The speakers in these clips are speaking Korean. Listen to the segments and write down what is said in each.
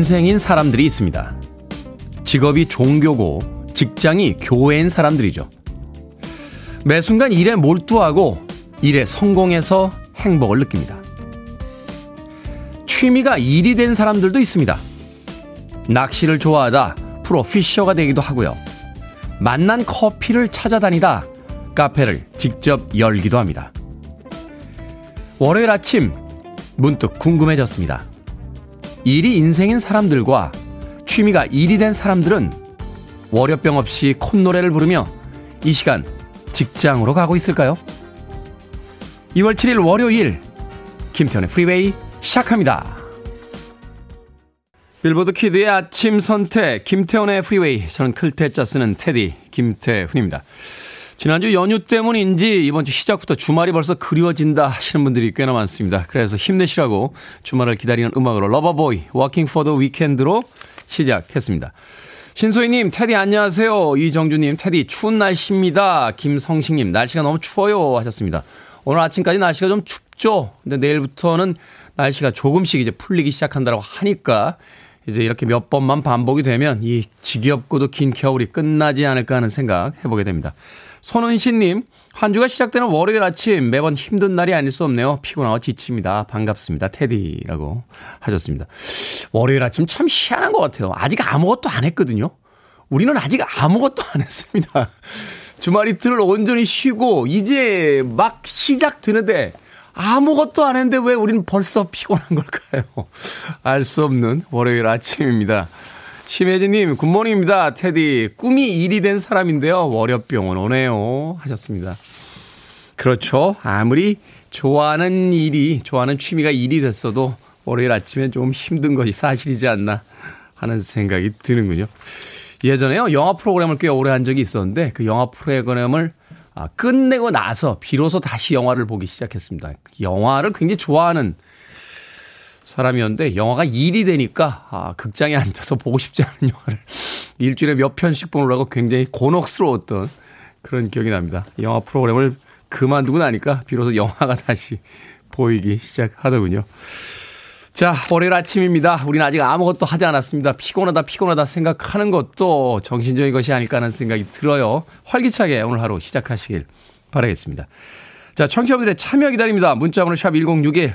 인생인 사람들이 있습니다. 직업이 종교고 직장이 교회인 사람들이죠. 매 순간 일에 몰두하고 일에 성공해서 행복을 느낍니다. 취미가 일이 된 사람들도 있습니다. 낚시를 좋아하다 프로피셔가 되기도 하고요. 만난 커피를 찾아다니다 카페를 직접 열기도 합니다. 월요일 아침 문득 궁금해졌습니다. 일이 인생인 사람들과 취미가 일이 된 사람들은 월요병 없이 콧노래를 부르며 이 시간 직장으로 가고 있을까요? 2월 7일 월요일 김태훈의 프리웨이 시작합니다. 빌보드 키드의 아침 선택 김태훈의 프리웨이 저는 클 태 자 쓰는 테디 김태훈입니다. 지난주 연휴 때문인지 이번 주 시작부터 주말이 벌써 그리워진다 하시는 분들이 꽤나 많습니다. 그래서 힘내시라고 주말을 기다리는 음악으로 Loverboy Working for the Weekend로 시작했습니다. 신소희님, 테디 안녕하세요. 이정주님, 테디 추운 날씨입니다. 김성식님, 날씨가 너무 추워요 하셨습니다. 오늘 아침까지 날씨가 좀 춥죠. 근데 내일부터는 날씨가 조금씩 이제 풀리기 시작한다고 하니까 이제 이렇게 몇 번만 반복이 되면 이 지겹고도 긴 겨울이 끝나지 않을까 하는 생각 해보게 됩니다. 손은신님, 한 주가 시작되는 월요일 아침 매번 힘든 날이 아닐 수 없네요. 피곤하고 지칩니다. 반갑습니다. 테디라고 하셨습니다. 월요일 아침 참 희한한 것 같아요. 아직 아무것도 안 했거든요. 우리는 아직 아무것도 안 했습니다. 주말 이틀을 온전히 쉬고 이제 막 시작되는데 아무것도 안 했는데 왜 우리는 벌써 피곤한 걸까요? 알 수 없는 월요일 아침입니다. 심혜진님, 굿모닝입니다. 테디, 꿈이 일이 된 사람인데요. 월요병은 오네요. 하셨습니다. 그렇죠. 아무리 좋아하는 일이, 좋아하는 취미가 일이 됐어도 월요일 아침엔 좀 힘든 것이 사실이지 않나 하는 생각이 드는군요. 예전에요, 영화 프로그램을 꽤 오래 한 적이 있었는데 그 영화 프로그램을 아, 끝내고 나서 비로소 다시 영화를 보기 시작했습니다. 영화를 굉장히 좋아하는 사람이었는데 영화가 일이 되니까 아, 극장에 앉아서 보고 싶지 않은 영화를 일주일에 몇 편씩 보느라고 굉장히 곤혹스러웠던 그런 기억이 납니다. 영화 프로그램을 그만두고 나니까 비로소 영화가 다시 보이기 시작하더군요. 자, 월요일 아침입니다. 우리는 아직 아무것도 하지 않았습니다. 피곤하다, 피곤하다 생각하는 것도 정신적인 것이 아닐까 하는 생각이 들어요. 활기차게 오늘 하루 시작하시길 바라겠습니다. 자, 청취자분들의 참여 기다립니다. 문자번호 샵 1061,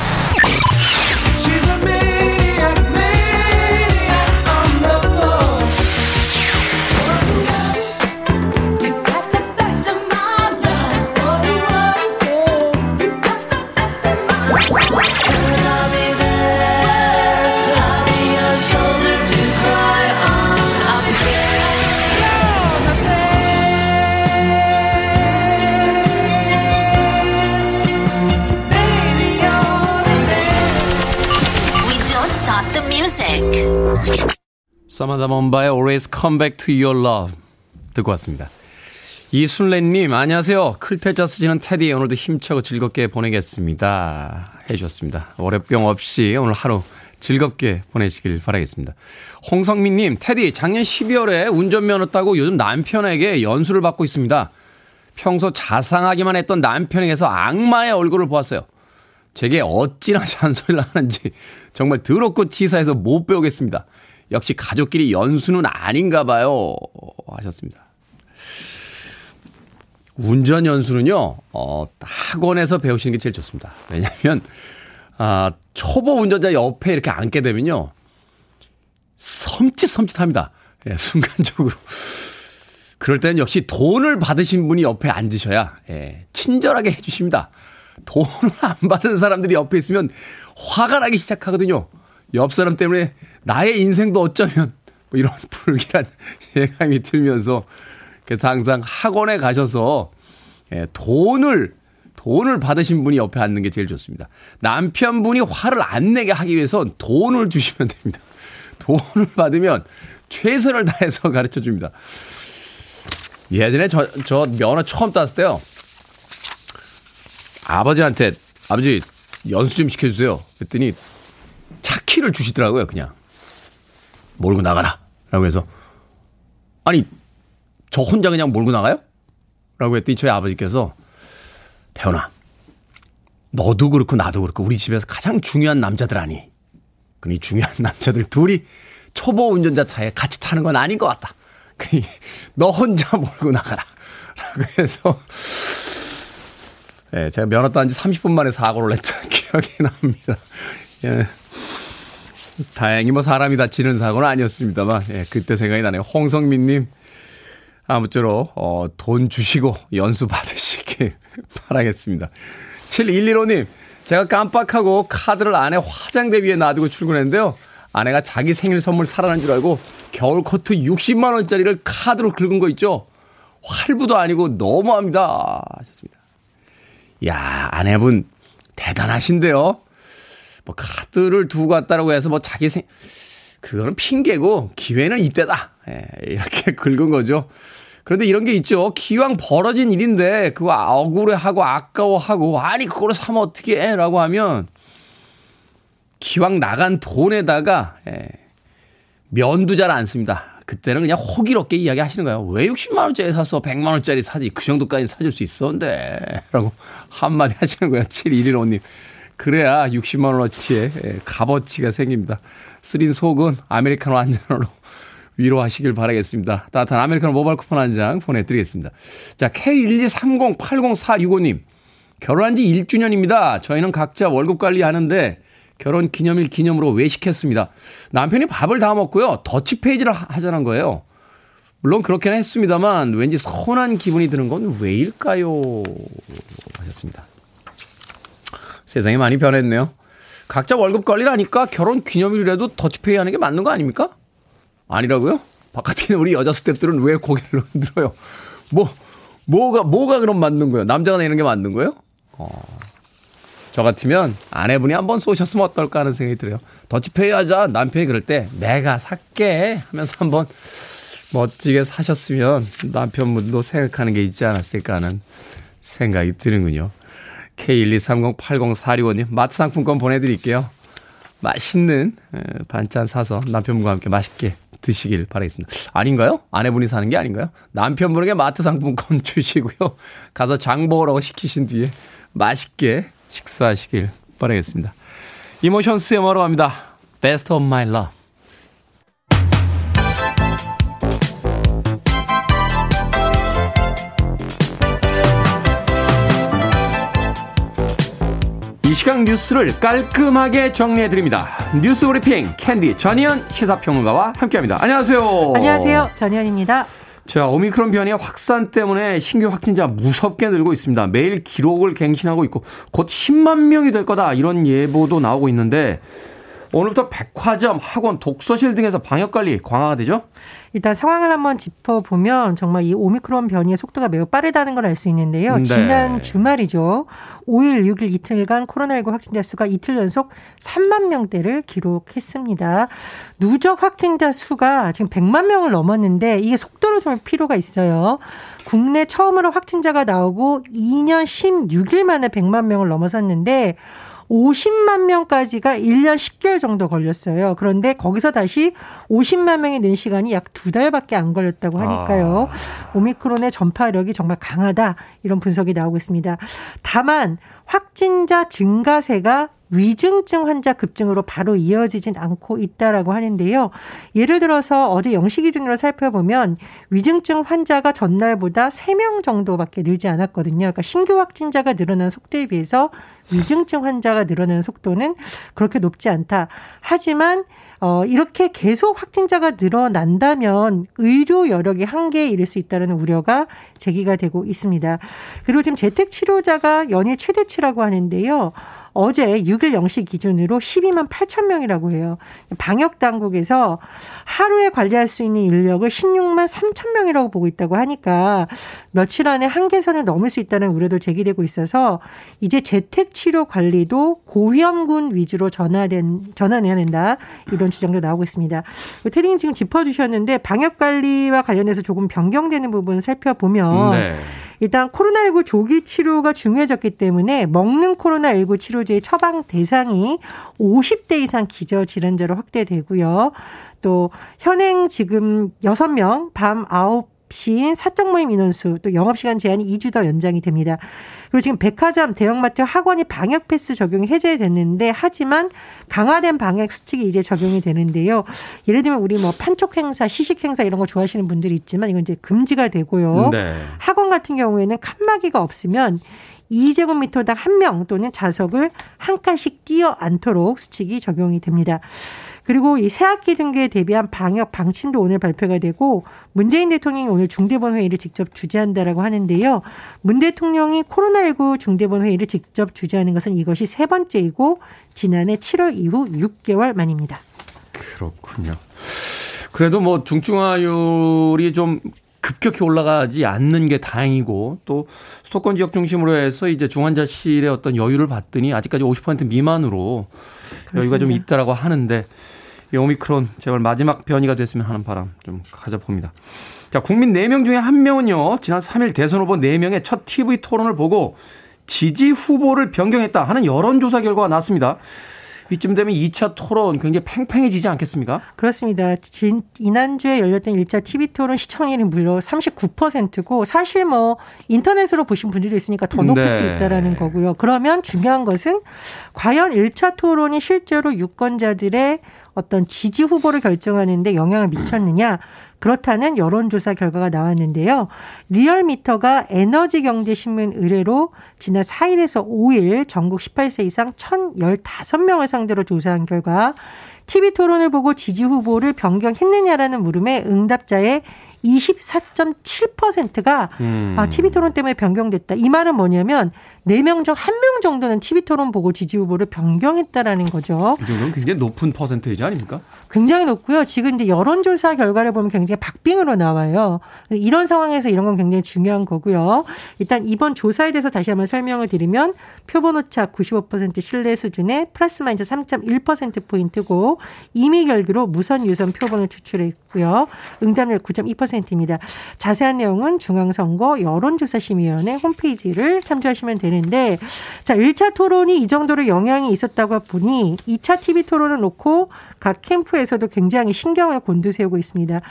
사마다 먼바의 Always Come Back to Your Love 듣고 왔습니다. 이순래님 안녕하세요. 클테자 쓰시는 테디 오늘도 힘차고 즐겁게 보내겠습니다. 해주셨습니다. 월요병 없이 오늘 하루 즐겁게 보내시길 바라겠습니다. 홍성민님 테디 작년 12월에 운전면허 따고 요즘 남편에게 연수를 받고 있습니다. 평소 자상하기만 했던 남편에게서 악마의 얼굴을 보았어요. 제게 어찌나 잔소리를 하는지 정말 더럽고 치사해서 못 배우겠습니다. 역시 가족끼리 연수는 아닌가 봐요. 하셨습니다. 운전 연수는요, 어, 학원에서 배우시는 게 제일 좋습니다. 왜냐면, 아, 초보 운전자 옆에 이렇게 앉게 되면요, 섬찟섬찟합니다. 예, 순간적으로. 그럴 때는 역시 돈을 받으신 분이 옆에 앉으셔야, 예, 친절하게 해주십니다. 돈을 안 받은 사람들이 옆에 있으면 화가 나기 시작하거든요. 옆 사람 때문에 나의 인생도 어쩌면 뭐 이런 불길한 예감이 들면서 그래서 항상 학원에 가셔서 예, 돈을 돈을 받으신 분이 옆에 앉는 게 제일 좋습니다. 남편분이 화를 안 내게 하기 위해선 돈을 주시면 됩니다. 돈을 받으면 최선을 다해서 가르쳐 줍니다. 예전에 저, 저 면허 처음 땄을 때요. 아버지한테 아버지 연수 좀 시켜주세요. 그랬더니 키를 주시더라고요, 그냥. 몰고 나가라. 라고 해서, 아니, 저 혼자 그냥 몰고 나가요? 라고 했더니 저희 아버지께서, 태훈아, 너도 그렇고 나도 그렇고 우리 집에서 가장 중요한 남자들 아니. 그니 중요한 남자들 둘이 초보 운전자 차에 같이 타는 건 아닌 것 같다. 그니 너 혼자 몰고 나가라. 라고 해서 예, 제가 면허 딴지 30분 만에 사고를 냈던 기억이 납니다. 예. 다행히 뭐 사람이 다치는 사고는 아니었습니다만, 예, 그때 생각이 나네요. 홍성민님, 아무쪼록, 어, 돈 주시고 연수 받으시길 바라겠습니다. 7115님, 제가 깜빡하고 카드를 안에 화장대 위에 놔두고 출근했는데요. 아내가 자기 생일 선물 사라는 줄 알고 겨울 코트 60만 원짜리를 카드로 긁은 거 있죠? 활부도 아니고 너무합니다. 하셨습니다. 야, 아내분 대단하신데요. 뭐 카드를 두고 갔다라고 해서 뭐 자기 생 그거는 핑계고 기회는 이때다. 예, 이렇게 긁은 거죠. 그런데 이런 게 있죠. 기왕 벌어진 일인데 그거 억울해하고 아까워하고 아니 그거를 사면 어떻게 해? 라고 하면 기왕 나간 돈에다가 예, 면도 잘 안 씁니다. 그때는 그냥 호기롭게 이야기하시는 거예요. 왜 60만 원짜리 사서 100만 원짜리 사지? 그 정도까지 사줄 수 있었는데. 라고 한마디 하시는 거예요. 7115님. 그래야 60만 원어치의 예, 값어치가 생깁니다. 쓰린 속은 아메리카노 한 잔으로 위로하시길 바라겠습니다. 따뜻한 아메리카노 모바일 쿠폰 한 장 보내드리겠습니다. 자, K123080465님. 결혼한 지 1주년입니다. 저희는 각자 월급 관리하는데 결혼 기념일 기념으로 외식했습니다. 남편이 밥을 다 먹고요. 더치페이지를 하자는 거예요. 물론 그렇게는 했습니다만 왠지 서운한 기분이 드는 건 왜일까요? 하셨습니다. 세상이 많이 변했네요. 각자 월급 관리를 하니까 결혼 기념일이라도 더치페이 하는 게 맞는 거 아닙니까? 아니라고요? 바깥에 있는 우리 여자 스탭들은 왜 고개를 흔들어요? 뭐, 뭐가, 뭐가 그럼 맞는 거예요? 남자가 내는 게 맞는 거예요? 어. 저 같으면 아내분이 한번 쏘셨으면 어떨까 하는 생각이 들어요. 더치페이 하자. 남편이 그럴 때 내가 살게 하면서 한번 멋지게 사셨으면 남편분도 생각하는 게 있지 않았을까 하는 생각이 드는군요. K123080465님 마트 상품권 보내드릴게요. 맛있는 반찬 사서 남편분과 함께 맛있게 드시길 바라겠습니다. 아닌가요? 아내분이 사는 게 아닌가요? 남편분에게 마트 상품권 주시고요. 가서 장 보라고 시키신 뒤에 맛있게 식사하시길 바라겠습니다. 이모션스의 뭐로 합니다. Best of my love. 이 시각 뉴스를 깔끔하게 정리해 드립니다. 뉴스 브리핑 캔디 전예현 시사평론가와 함께합니다. 안녕하세요. 안녕하세요. 전예현입니다. 자, 오미크론 변이의 확산 때문에 신규 확진자 무섭게 늘고 있습니다. 매일 기록을 갱신하고 있고 곧 10만 명이 될 거다 이런 예보도 나오고 있는데 오늘부터 백화점, 학원, 독서실 등에서 방역 관리 강화가 되죠? 일단 상황을 한번 짚어보면 정말 이 오미크론 변이의 속도가 매우 빠르다는 걸 알 수 있는데요. 네. 지난 주말이죠. 5일, 6일 이틀간 코로나19 확진자 수가 이틀 연속 3만 명대를 기록했습니다. 누적 확진자 수가 지금 100만 명을 넘었는데 이게 속도로 좀 필요가 있어요. 국내 처음으로 확진자가 나오고 2년 16일 만에 100만 명을 넘어섰는데 50만 명까지가 1년 10개월 정도 걸렸어요. 그런데 거기서 다시 50만 명이 는 시간이 약 두 달밖에 안 걸렸다고 하니까요. 아. 오미크론의 전파력이 정말 강하다. 이런 분석이 나오고 있습니다. 다만 확진자 증가세가 위중증 환자 급증으로 바로 이어지진 않고 있다라고 하는데요. 예를 들어서 어제 영시 기준으로 살펴보면 위중증 환자가 전날보다 3명 정도밖에 늘지 않았거든요. 그러니까 신규 확진자가 늘어난 속도에 비해서 위중증 환자가 늘어나는 속도는 그렇게 높지 않다. 하지만 어, 이렇게 계속 확진자가 늘어난다면 의료 여력이 한계에 이를 수 있다는 우려가 제기가 되고 있습니다. 그리고 지금 재택 치료자가 연일 최대치라고 하는데요. 어제 6일 0시 기준으로 12만 8천 명이라고 해요. 방역 당국에서 하루에 관리할 수 있는 인력을 16만 3천 명이라고 보고 있다고 하니까 며칠 안에 한계선을 넘을 수 있다는 우려도 제기되고 있어서 이제 재택 치료 관리도 고위험군 위주로 전환된 전환해야 된다 이런 지적도 나오고 있습니다. 테딩 지금 짚어주셨는데 방역 관리와 관련해서 조금 변경되는 부분 살펴보면. 네. 일단 코로나19 조기 치료가 중요해졌기 때문에 먹는 코로나19 치료제의 처방 대상이 50대 이상 기저 질환자로 확대되고요. 또 현행 지금 6명 밤 9 시인 사적 모임 인원수 또 영업시간 제한이 2주 더 연장이 됩니다. 그리고 지금 백화점, 대형마트, 학원이 방역 패스 적용이 해제됐는데 하지만 강화된 방역 수칙이 이제 적용이 되는데요. 예를 들면 우리 뭐 판촉 행사, 시식 행사 이런 거 좋아하시는 분들이 있지만 이건 이제 금지가 되고요. 네. 학원 같은 경우에는 칸막이가 없으면 2제곱미터당 한명 또는 좌석을 한 칸씩 띄어 앉도록 수칙이 적용이 됩니다. 그리고 이 새학기 등교에 대비한 방역 방침도 오늘 발표가 되고 문재인 대통령이 오늘 중대본 회의를 직접 주재한다라고 하는데요. 문 대통령이 코로나19 중대본 회의를 직접 주재하는 것은 이것이 세 번째이고 지난해 7월 이후 6개월 만입니다. 그렇군요. 그래도 뭐 중증화율이 좀 급격히 올라가지 않는 게 다행이고 또 수도권 지역 중심으로 해서 이제 중환자실의 어떤 여유를 봤더니 아직까지 50% 미만으로 그렇습니다. 여유가 좀 있다라고 하는데 이 오미크론 제발 마지막 변이가 됐으면 하는 바람 좀 가져봅니다. 자, 국민 4명 중에 1명은요, 지난 3일 대선 후보 4명의 첫 TV 토론을 보고 지지 후보를 변경했다 하는 여론조사 결과가 나왔습니다. 이쯤 되면 2차 토론 굉장히 팽팽해지지 않겠습니까? 그렇습니다. 진, 지난주에 열렸던 1차 TV 토론 시청률이 무려 39%고 사실 뭐 인터넷으로 보신 분들도 있으니까 더 높을 네. 수도 있다라는 거고요. 그러면 중요한 것은 과연 1차 토론이 실제로 유권자들의 어떤 지지 후보를 결정하는데 영향을 미쳤느냐. 그렇다는 여론조사 결과가 나왔는데요. 리얼미터가 에너지경제신문 의뢰로 지난 4일에서 5일 전국 18세 이상 1,015명을 상대로 조사한 결과 TV 토론을 보고 지지 후보를 변경했느냐라는 물음에 응답자의 24.7%가 음. 아, TV 토론 때문에 변경됐다. 이 말은 뭐냐면 4명 중 1명 정도는 TV 토론 보고 지지 후보를 변경했다라는 거죠. 이 정도는 굉장히 높은 퍼센테이지 아닙니까? 굉장히 높고요. 지금 이제 여론조사 결과를 보면 굉장히 박빙으로 나와요. 이런 상황에서 이런 건 굉장히 중요한 거고요. 일단 이번 조사에 대해서 다시 한번 설명을 드리면 표본 오차 95% 신뢰 수준의 플러스 마이너스 3.1%포인트고 임의 결기로 무선 유선 표본을 추출했고요. 응답률 9.2% 입니다. 자세한 내용은 중앙선거 여론조사심의위원회 홈페이지를 참조하시면 되는데 자, 1차 토론이 이 정도로 영향이 있었다고 보니 2차 TV 토론을 놓고 각 캠프에서도 굉장히 신경을 곤두세우고 있습니다.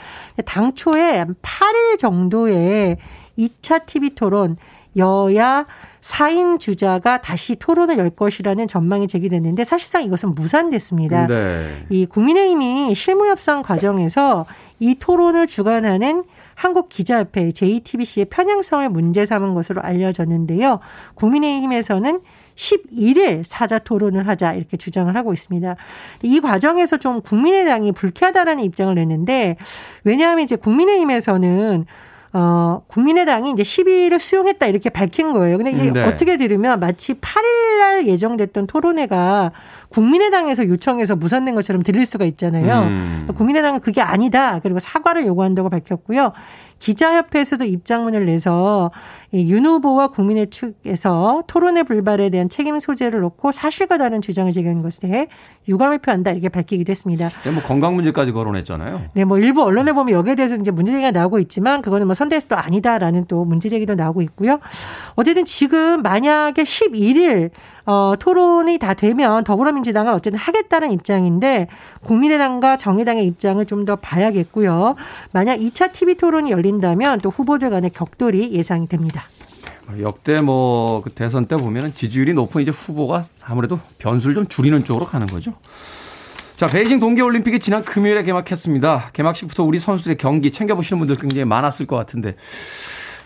당초에 8일 정도의 2차 TV 토론 여야 4인 주자가 다시 토론을 열 것이라는 전망이 제기됐는데 사실상 이것은 무산됐습니다. 네. 이 국민의힘이 실무협상 과정에서 이 토론을 주관하는 한국기자협회 JTBC의 편향성을 문제 삼은 것으로 알려졌는데요. 국민의힘에서는 11일 사자 토론을 하자 이렇게 주장을 하고 있습니다. 이 과정에서 좀 국민의당이 불쾌하다라는 입장을 냈는데 왜냐하면 이제 국민의힘에서는 어, 국민의당이 이제 12일을 수용했다 이렇게 밝힌 거예요. 근데 이게 네. 어떻게 들으면 마치 8일 날 예정됐던 토론회가 국민의당에서 요청해서 무산된 것처럼 들릴 수가 있잖아요. 음. 국민의당은 그게 아니다. 그리고 사과를 요구한다고 밝혔고요. 기자협회에서도 입장문을 내서 윤 후보와 국민의 측에서 토론의 불발에 대한 책임 소재를 놓고 사실과 다른 주장을 제기한 것에 대해 유감을 표한다 이렇게 밝히기도 했습니다. 네, 뭐 건강 문제까지 거론했잖아요. 네, 뭐 일부 언론에 보면 여기에 대해서 이제 문제 제기가 나오고 있지만 그거는 뭐 선대에서도 아니다라는 또 문제 제기도 나오고 있고요. 어쨌든 지금 만약에 11일 어, 토론이 다 되면 더불어민주당은 어쨌든 하겠다는 입장인데 국민의당과 정의당의 입장을 좀 더 봐야겠고요. 만약 2차 TV 토론이 열린다면 또 후보들 간의 격돌이 예상이 됩니다. 역대 뭐그 대선 때 보면 지지율이 높은 이제 후보가 아무래도 변수를 좀 줄이는 쪽으로 가는 거죠. 자, 베이징 동계올림픽이 지난 금요일에 개막했습니다. 개막식부터 우리 선수들의 경기 챙겨보시는 분들 굉장히 많았을 것 같은데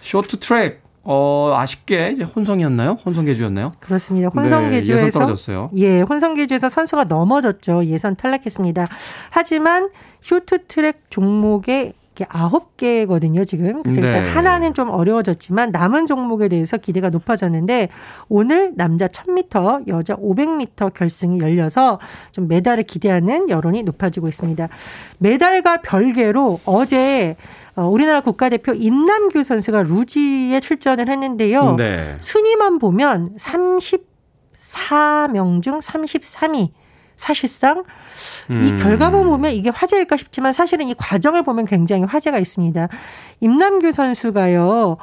쇼트트랙 어, 아쉽게 이제 혼성이었나요? 혼성계주였나요? 그렇습니다. 혼성계주에서 네, 예선 떨어졌어요. 예, 혼성계주에서 선수가 넘어졌죠. 예선 탈락했습니다. 하지만 쇼트트랙 종목에 이게 아홉 개거든요, 지금. 그래서 네. 일단 하나는 좀 어려워졌지만 남은 종목에 대해서 기대가 높아졌는데 오늘 남자 1000m, 여자 500m 결승이 열려서 좀 메달을 기대하는 여론이 높아지고 있습니다. 메달과 별개로 어제 어, 우리나라 국가대표 임남규 선수가 루지에 출전을 했는데요. 네. 순위만 보면 34명 중 33위. 사실상 음. 이 결과만 보면 이게 화제일까 싶지만 사실은 이 과정을 보면 굉장히 화제가 있습니다. 임남규 선수가요.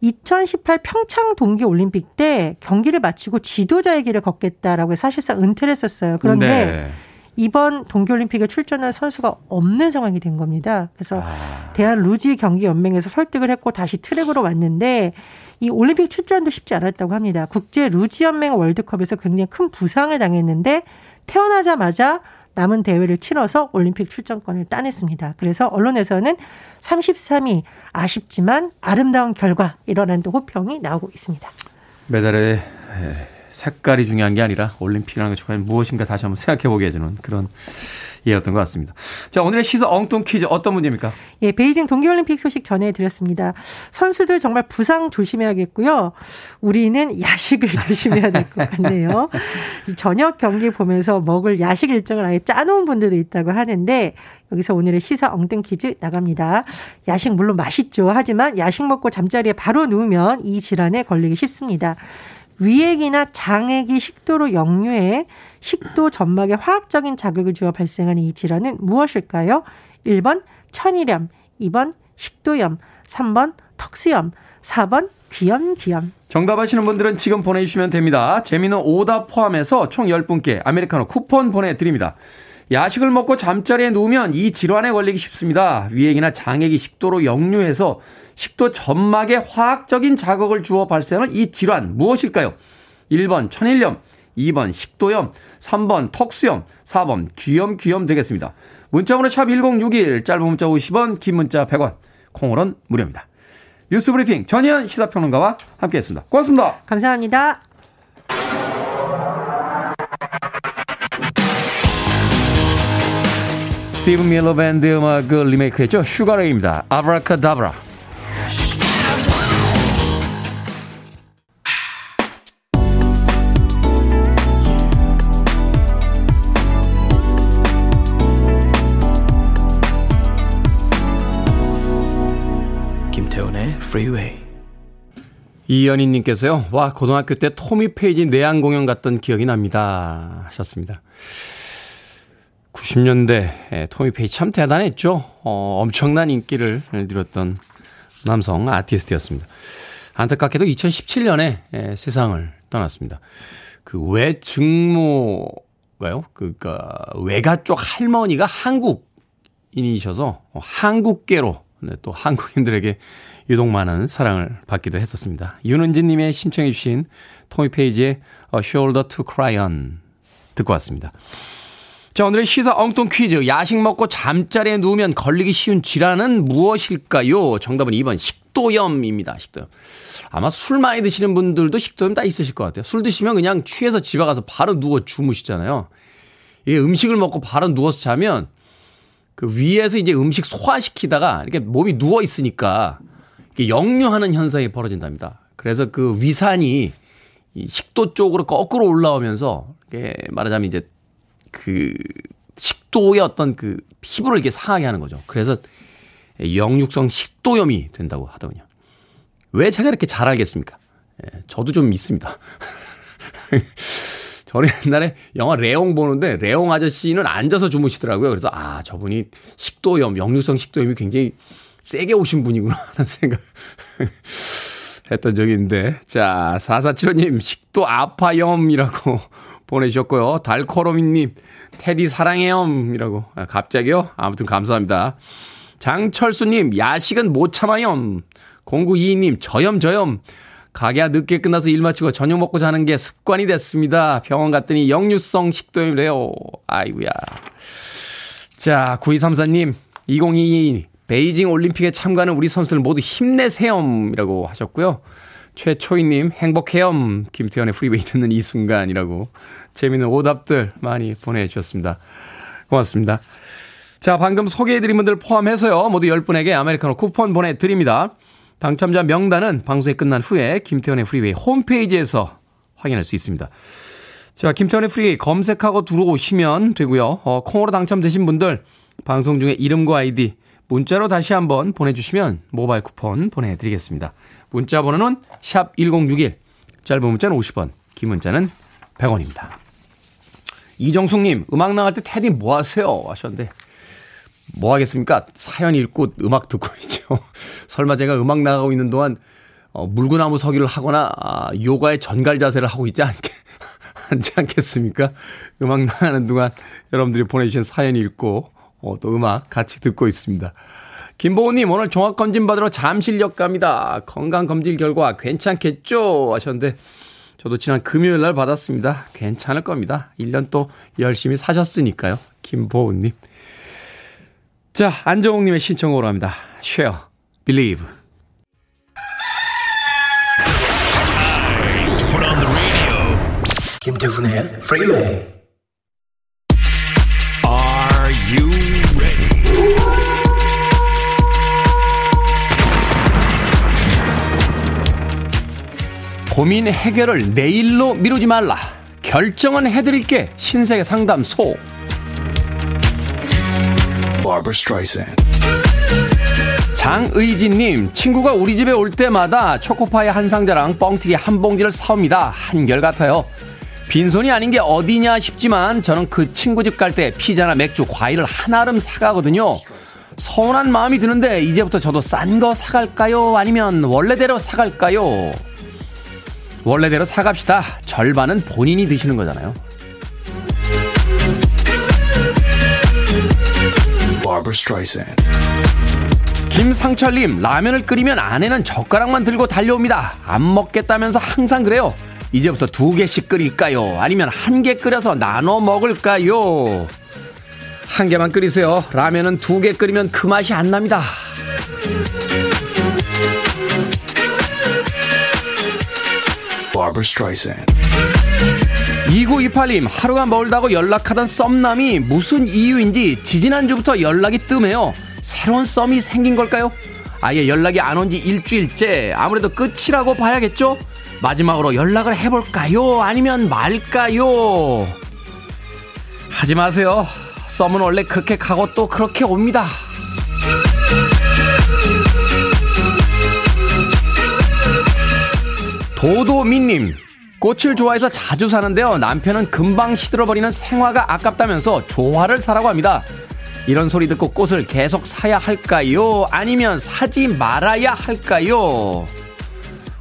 2018 평창 동계 올림픽 때 경기를 마치고 지도자의 길을 걷겠다라고 사실상 은퇴를 했었어요. 그런데 네. 이번 동계올림픽에 출전한 선수가 없는 상황이 된 겁니다. 그래서 아. 대한 루지 경기 연맹에서 설득을 했고 다시 트랙으로 왔는데 이 올림픽 출전도 쉽지 않았다고 합니다. 국제 루지 연맹 월드컵에서 굉장히 큰 부상을 당했는데 태어나자마자 남은 대회를 치러서 올림픽 출전권을 따냈습니다. 그래서 언론에서는 33위 아쉽지만 아름다운 결과 이러는 또 호평이 나오고 있습니다. 메달의 색깔이 중요한 게 아니라 올림픽이라는 것이 과연 무엇인가 다시 한번 생각해 보게 해주는 그런 예였던 것 같습니다. 자, 오늘의 시사 엉뚱 퀴즈 어떤 문제입니까? 예, 베이징 동계올림픽 소식 전해드렸습니다. 선수들 정말 부상 조심해야겠고요. 우리는 야식을 조심해야 될 것 같네요. 저녁 경기 보면서 먹을 야식 일정을 아예 짜놓은 분들도 있다고 하는데 여기서 오늘의 시사 엉뚱 퀴즈 나갑니다. 야식 물론 맛있죠. 하지만 야식 먹고 잠자리에 바로 누우면 이 질환에 걸리기 쉽습니다. 위액이나 장액이 식도로 역류해 식도 점막에 화학적인 자극을 주어 발생하는 이 질환은 무엇일까요? 1번 천일염, 2번 식도염, 3번 턱수염, 4번 귀염귀염. 정답 아시는 분들은 지금 보내주시면 됩니다. 재미는 오답 포함해서 총 10분께 아메리카노 쿠폰 보내드립니다. 야식을 먹고 잠자리에 누우면 이 질환에 걸리기 쉽습니다. 위액이나 장액이 식도로 역류해서 식도 점막에 화학적인 자극을 주어 발생하는 이 질환 무엇일까요? 1번 천일염, 2번 식도염, 3번 턱수염, 4번 귀염귀염 되겠습니다. 문자번호 샵 1061, 짧은 문자 50원, 긴 문자 100원, 콩으로는 무료입니다. 뉴스 브리핑 전예현 시사평론가와 함께했습니다. 고맙습니다. 감사합니다. Steve Miller Band 음악을 리메이크했죠. Sugar Ray입니다. Abracadabra. Freeway. 이연희님께서요. 와 고등학교 때 토미 페이지 내한 공연 갔던 기억이 납니다. 하셨습니다. 90년대 토미 페이지 참 대단했죠. 어, 엄청난 인기를 누렸던 남성 아티스트였습니다. 안타깝게도 2017년에 에, 세상을 떠났습니다. 그 외증조모가요? 그니까 외가 쪽 할머니가 한국인이셔서 한국계로 네, 또 한국인들에게 유독 많은 사랑을 받기도 했었습니다. 윤은진 님의 신청해 주신 토미 페이지의 A Shoulder to Cry On 듣고 왔습니다. 자, 오늘의 시사 엉뚱 퀴즈. 야식 먹고 잠자리에 누우면 걸리기 쉬운 질환은 무엇일까요? 정답은 2번 식도염입니다. 식도염. 아마 술 많이 드시는 분들도 식도염 다 있으실 것 같아요. 술 드시면 그냥 취해서 집에 가서 바로 누워 주무시잖아요. 이게 음식을 먹고 바로 누워서 자면 그 위에서 이제 음식 소화시키다가 이렇게 몸이 누워 있으니까 역류하는 현상이 벌어진답니다. 그래서 그 위산이 이 식도 쪽으로 거꾸로 올라오면서 이게 말하자면 이제 그 식도의 어떤 그 피부를 이렇게 상하게 하는 거죠. 그래서 영육성 식도염이 된다고 하더군요. 왜 제가 이렇게 잘 알겠습니까? 예, 저도 좀 있습니다. 저는 옛날에 영화 레옹 보는데 레옹 아저씨는 앉아서 주무시더라고요. 그래서 아 저분이 식도염, 영유성 식도염이 굉장히 세게 오신 분이구나 하는 생각 했던 적이 있는데 자 4475님 식도 아파염이라고 보내주셨고요. 달코로미님 테디 사랑해염이라고 아, 갑자기요? 아무튼 감사합니다. 장철수님 야식은 못 참아요. 0922님 저염 저염 가게가 늦게 끝나서 일 마치고 저녁 먹고 자는 게 습관이 됐습니다. 병원 갔더니 역류성 식도염이래요. 아이구야. 자, 9234님, 2022 베이징 올림픽에 참가하는 우리 선수들 모두 힘내세요이라고 하셨고요. 최초희님, 행복해요. 김태현의 프리웨이 듣는 이 순간이라고 재미있는 오답들 많이 보내주셨습니다. 고맙습니다. 자, 방금 소개해드린 분들 포함해서요. 모두 10분에게 아메리카노 쿠폰 보내드립니다. 당첨자 명단은 방송이 끝난 후에 김태현의 프리웨이 홈페이지에서 확인할 수 있습니다. 자, 김태현의 프리웨이 검색하고 들어오시면 되고요. 어, 콩으로 당첨되신 분들 방송 중에 이름과 아이디 문자로 다시 한번 보내주시면 모바일 쿠폰 보내드리겠습니다. 문자 번호는 샵 1061, 짧은 문자는 50원, 긴 문자는 100원입니다. 이정숙님, 음악 나갈 때 테디 뭐 하세요? 하셨는데, 뭐 하겠습니까? 사연 읽고 음악 듣고 있죠. 설마 제가 음악 나가고 있는 동안 어, 물구나무 서기를 하거나 아, 요가의 전갈 자세를 하고 있지 않, 않지 않겠습니까? 음악 나가는 동안 여러분들이 보내주신 사연 읽고 어, 또 음악 같이 듣고 있습니다. 김보호님 오늘 종합검진 받으러 잠실역 갑니다. 건강검진 결과 괜찮겠죠? 하셨는데 저도 지난 금요일 날 받았습니다. 괜찮을 겁니다. 1년 또 열심히 사셨으니까요. 김보호님. 자, 안정욱님의 신청으로 합니다. Share, Believe. 김태훈의 Freeway. Are 고민 해결을 내일로 미루지 말라. 결정은 해드릴게. 신세계 상담소. 장의진님, 친구가 우리 집에 올 때마다 초코파이 한 상자랑 뻥튀기 한 봉지를 사옵니다. 한결같아요. 빈손이 아닌 게 어디냐 싶지만 저는 그 친구 집 갈 때 피자나 맥주, 과일을 한 아름 사가거든요. 서운한 마음이 드는데 이제부터 저도 싼 거 사갈까요? 아니면 원래대로 사갈까요? 원래대로 사갑시다. 절반은 본인이 드시는 거잖아요. 김상철님, 라면을 끓이면 아내는 젓가락만 들고 달려옵니다. 안 먹겠다면서 항상 그래요. 이제부터 두 개씩 끓일까요? 아니면 한 개 끓여서 나눠 먹을까요? 한 개만 끓이세요. 라면은 두 개 끓이면 그 맛이 안 납니다. 2928님, 하루가 멀다고 연락하던 썸남이 무슨 이유인지 지지난주부터 연락이 뜸해요. 새로운 썸이 생긴 걸까요? 아예 연락이 안 온 지 일주일째. 아무래도 끝이라고 봐야겠죠? 마지막으로 연락을 해볼까요? 아니면 말까요? 하지 마세요. 썸은 원래 그렇게 가고 또 그렇게 옵니다. 도도미님, 꽃을 좋아해서 자주 사는데요. 남편은 금방 시들어버리는 생화가 아깝다면서 조화를 사라고 합니다. 이런 소리 듣고 꽃을 계속 사야 할까요? 아니면 사지 말아야 할까요?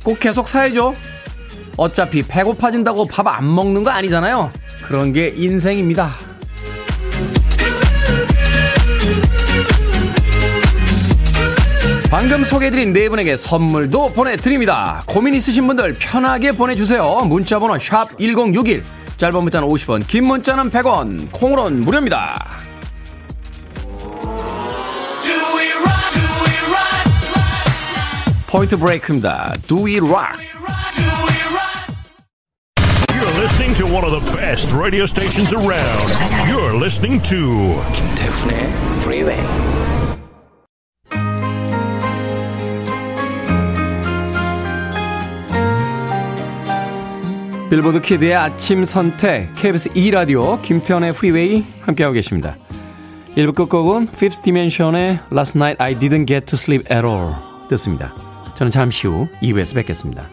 꼭 계속 사야죠. 어차피 배고파진다고 밥 안 먹는 거 아니잖아요. 그런 게 인생입니다. 방금 소개해드린 네 분에게 선물도 보내드립니다. 고민 있으신 분들 편하게 보내주세요. 문자번호 1061, 짧은 문자는 50원, 긴 문자는 100원, 콩으로는 무료입니다. 포인트 브레이크입니다. Do we rock? You're listening to one of the best radio stations around. You're listening to 김태훈의 Freeway. 빌보드 키드의 아침 선택 KBS 2 라디오 김태현의 프리웨이 함께하고 계십니다. 1부 끝곡은 Fifth Dimension의 Last Night I Didn't Get to Sleep at All 듣습니다. 저는 잠시 후 2부에서 뵙겠습니다.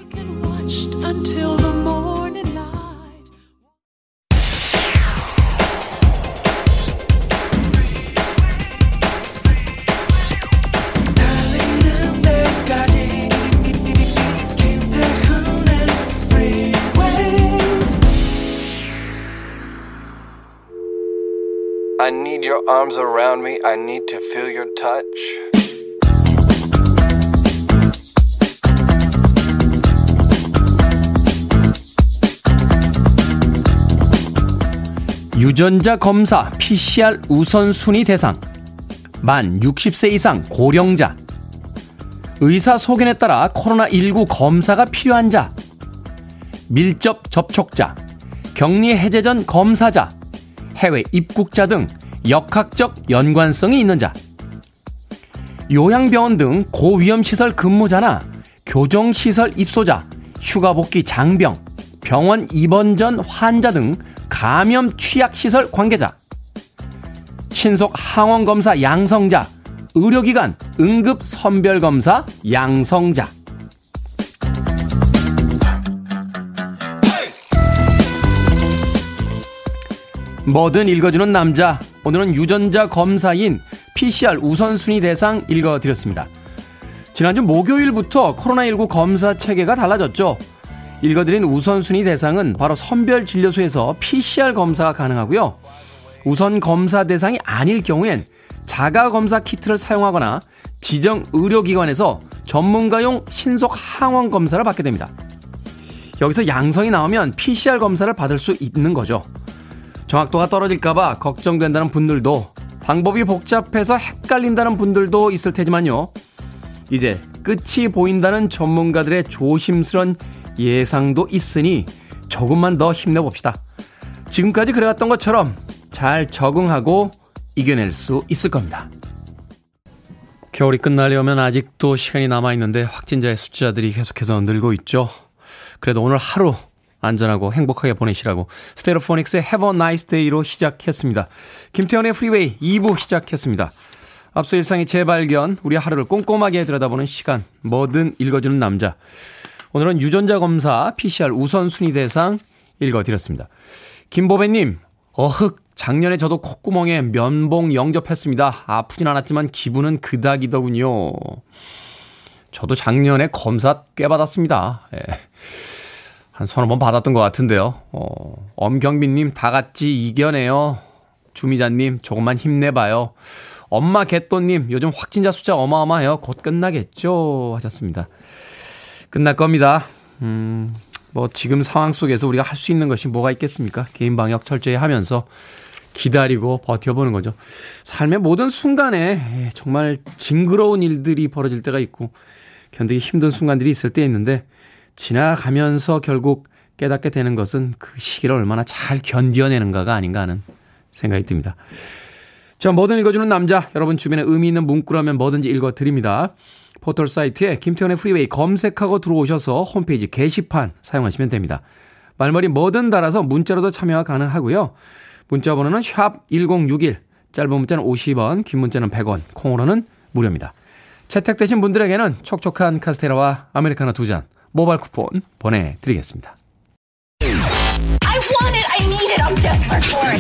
Arms around me. I need to feel your touch. 유전자 검사 PCR 우선순위 대상 만 60세 이상 고령자 의사 소견에 따라 코로나19 검사가 필요한 자 밀접 접촉자 격리 해제 전 검사자 해외 입국자 등 역학적 연관성이 있는 자 요양병원 등 고위험시설 근무자나 교정시설 입소자 휴가 복귀 장병 병원 입원 전 환자 등 감염 취약시설 관계자, 신속 항원검사 양성자, 의료기관 응급 선별검사 양성자. 뭐든 읽어주는 남자. 오늘은 유전자 검사인 PCR 우선순위 대상 읽어드렸습니다. 지난주 목요일부터 코로나19 검사 체계가 달라졌죠. 읽어드린 우선순위 대상은 바로 선별진료소에서 PCR 검사가 가능하고요. 우선 검사 대상이 아닐 경우엔 자가 검사 키트를 사용하거나 지정 의료기관에서 전문가용 신속 항원 검사를 받게 됩니다. 여기서 양성이 나오면 PCR 검사를 받을 수 있는 거죠. 정확도가 떨어질까봐 걱정된다는 분들도 방법이 복잡해서 헷갈린다는 분들도 있을 테지만요. 이제 끝이 보인다는 전문가들의 조심스런 예상도 있으니 조금만 더 힘내봅시다. 지금까지 그래왔던 것처럼 잘 적응하고 이겨낼 수 있을 겁니다. 겨울이 끝나려면 아직도 시간이 남아있는데 확진자의 숫자들이 계속해서 늘고 있죠. 그래도 오늘 하루 안전하고 행복하게 보내시라고 스테레오포닉스의 Have a Nice Day로 시작했습니다. 김태현의 프리웨이 2부 시작했습니다. 앞서 일상의 재발견, 우리 하루를 꼼꼼하게 들여다보는 시간, 뭐든 읽어주는 남자. 오늘은 유전자 검사 PCR 우선순위 대상 읽어드렸습니다. 김보배님, 어흑, 작년에 저도 콧구멍에 면봉 영접했습니다. 아프진 않았지만 기분은 그닥이더군요. 저도 작년에 검사 꽤 받았습니다. 예. 한 서너 번 받았던 것 같은데요. 어, 엄경빈님 다 같이 이겨내요. 주미자님 조금만 힘내봐요. 엄마 개또님 요즘 확진자 숫자 어마어마해요. 곧 끝나겠죠 하셨습니다. 끝날 겁니다. 음, 뭐 지금 상황 속에서 우리가 할 수 있는 것이 뭐가 있겠습니까? 개인 방역 철저히 하면서 기다리고 버텨보는 거죠. 삶의 모든 순간에 정말 징그러운 일들이 벌어질 때가 있고 견디기 힘든 순간들이 있을 때 있는데 지나가면서 결국 깨닫게 되는 것은 그 시기를 얼마나 잘 견뎌내는가가 아닌가 하는 생각이 듭니다. 자, 뭐든 읽어주는 남자. 여러분 주변에 의미 있는 문구라면 뭐든지 읽어드립니다. 포털 사이트에 김태현의 프리웨이 검색하고 들어오셔서 홈페이지 게시판 사용하시면 됩니다. 말머리 뭐든 달아서 문자로도 참여가 가능하고요. 문자 번호는 샵 1061, 짧은 문자는 50원, 긴 문자는 100원, 콩으로는 무료입니다. 채택되신 분들에게는 촉촉한 카스테라와 아메리카노 두 잔, 모바일 쿠폰 보내드리겠습니다. I want it, I need it, I'm desperate for it.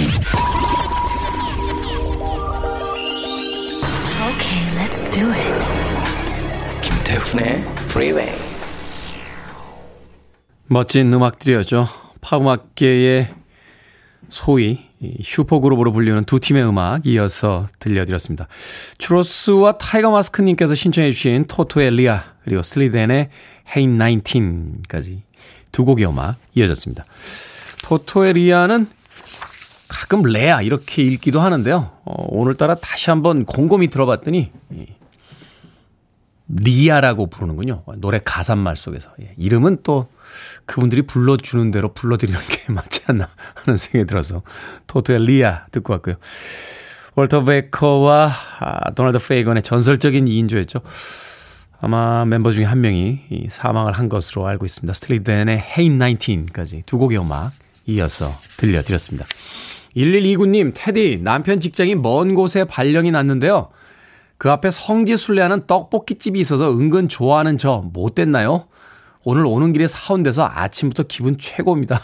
Okay, let's do it. 김태훈의 Freeway. 멋진 음악들이었죠. 팝음악계의 소위 슈퍼그룹으로 불리는 두 팀의 음악 이어서 들려드렸습니다. 추로스와 타이거 마스크님께서 신청해 주신 토토의 리아 그리고 스틸리 댄의 Hey 19까지 두 곡의 음악 이어졌습니다. 토토의 리아는 가끔 레아 이렇게 읽기도 하는데요. 어, 오늘따라 다시 한번 곰곰이 들어봤더니 리아라고 부르는군요. 노래 가사말 속에서. 예, 이름은 또 그분들이 불러주는 대로 불러드리는 게 맞지 않나 하는 생각이 들어서 토토의 리아 듣고 왔고요. 월터 베커와 아, 도널드 페이건의 전설적인 2인조였죠. 아마 멤버 중에 한 명이 사망을 한 것으로 알고 있습니다. 스틸리 댄의 Hey 19까지 두 곡의 음악 이어서 들려드렸습니다. 1129님, 테디, 남편 직장이 먼 곳에 발령이 났는데요. 그 앞에 성지순례하는 떡볶이집이 있어서 은근 좋아하는 저 못됐나요? 오늘 오는 길에 사온 데서 아침부터 기분 최고입니다.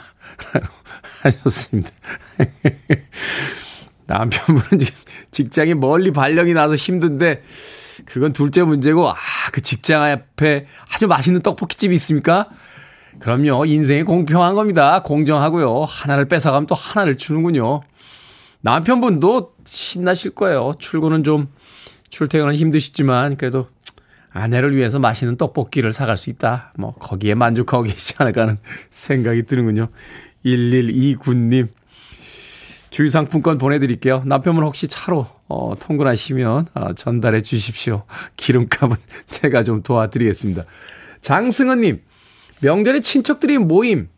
하셨습니다. 남편분은 지금 직장이 멀리 발령이 나서 힘든데 그건 둘째 문제고 아 그 직장 앞에 아주 맛있는 떡볶이집이 있습니까? 그럼요 인생이 공평한 겁니다. 공정하고요. 하나를 뺏어가면 또 하나를 주는군요. 남편분도 신나실 거예요. 출근은 좀 출퇴근은 힘드시지만 그래도 아내를 위해서 맛있는 떡볶이를 사갈 수 있다. 뭐 거기에 만족하고 계시지 않을까 하는 생각이 드는군요. 1129님 주유상품권 보내드릴게요. 남편분 혹시 차로 어, 통근하시면 어, 전달해 주십시오. 기름값은 제가 좀 도와드리겠습니다. 장승은님 명절에 친척들이 모임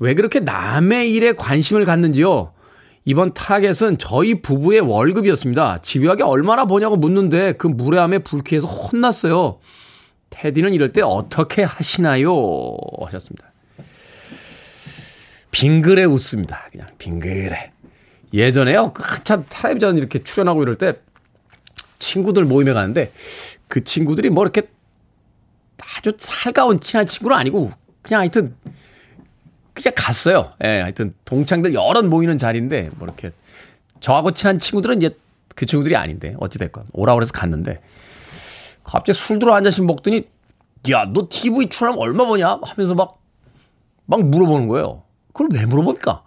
왜 그렇게 남의 일에 관심을 갖는지요? 이번 타겟은 저희 부부의 월급이었습니다. 집요하게 얼마나 버냐고 묻는데 그 무례함에 불쾌해서 혼났어요. 테디는 이럴 때 어떻게 하시나요? 하셨습니다. 빙그레 웃습니다. 그냥 빙그레. 예전에요. 그 한참 텔레비전 이렇게 출연하고 이럴 때 친구들 모임에 가는데 그 친구들이 뭐 이렇게 아주 살가운 친한 친구는 아니고 그냥 하여튼 그냥 갔어요. 예, 하여튼 동창들 여럿 모이는 자리인데 뭐 이렇게 저하고 친한 친구들은 이제 그 친구들이 아닌데 어찌됐건 오라고 해서 갔는데 갑자기 술 들어 한 잔씩 먹더니 야, 너 TV 출연하면 얼마 버냐? 하면서 막, 막 물어보는 거예요. 그걸 왜 물어봅니까?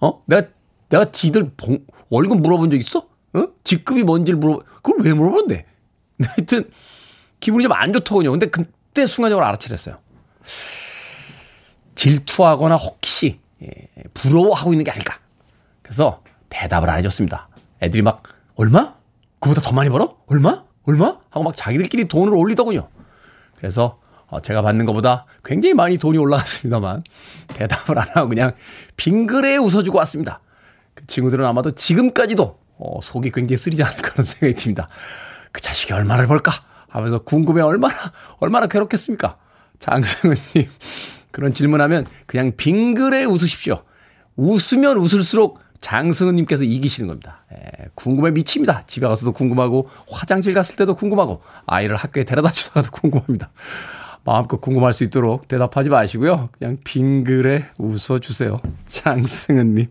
어? 내가, 내가 지들 봉, 월급 물어본 적 있어? 어? 직급이 뭔지를 물어, 그걸 왜 물어본대? 하여튼, 기분이 좀 안 좋더군요. 근데 그때 순간적으로 알아차렸어요. 질투하거나 혹시, 예, 부러워하고 있는 게 아닐까. 그래서 대답을 안 해줬습니다. 애들이 막, 얼마? 그보다 더 많이 벌어? 얼마? 얼마? 하고 막 자기들끼리 돈을 올리더군요. 그래서 어, 제가 받는 것보다 굉장히 많이 돈이 올라갔습니다만 대답을 안 하고 그냥 빙그레 웃어주고 왔습니다. 그 친구들은 아마도 지금까지도 어, 속이 굉장히 쓰리지 않을 그런 생각이 듭니다. 그 자식이 얼마를 벌까 하면서 궁금해 얼마나 얼마나 괴롭겠습니까? 장승은님 그런 질문하면 그냥 빙그레 웃으십시오. 웃으면 웃을수록 장승은님께서 이기시는 겁니다. 예, 궁금해 미칩니다. 집에 가서도 궁금하고 화장실 갔을 때도 궁금하고 아이를 학교에 데려다 주다가도 궁금합니다. 마음껏 궁금할 수 있도록 대답하지 마시고요. 그냥 빙글에 웃어주세요. 장승은님.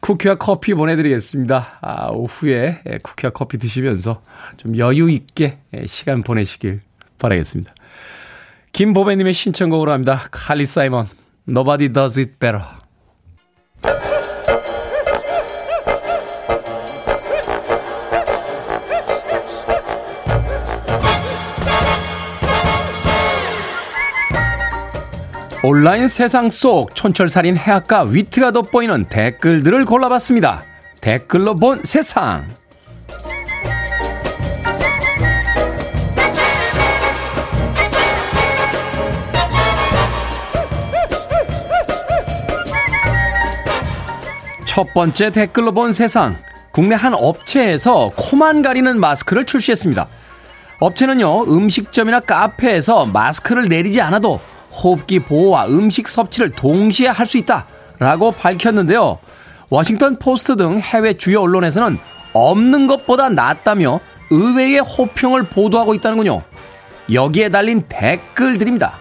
쿠키와 커피 보내드리겠습니다. 아, 오후에 예, 쿠키와 커피 드시면서 좀 여유 있게 예, 시간 보내시길 바라겠습니다. 김보배님의 신청곡으로 합니다. 칼리 사이먼, Nobody Does It Better. 온라인 세상 속 촌철살인 해악과 위트가 돋보이는 댓글들을 골라봤습니다. 댓글로 본 세상. 첫 번째 댓글로 본 세상. 국내 한 업체에서 코만 가리는 마스크를 출시했습니다. 업체는요, 음식점이나 카페에서 마스크를 내리지 않아도 호흡기 보호와 음식 섭취를 동시에 할 수 있다. 라고 밝혔는데요. 워싱턴 포스트 등 해외 주요 언론에서는 없는 것보다 낫다며 의외의 호평을 보도하고 있다는군요. 여기에 달린 댓글들입니다.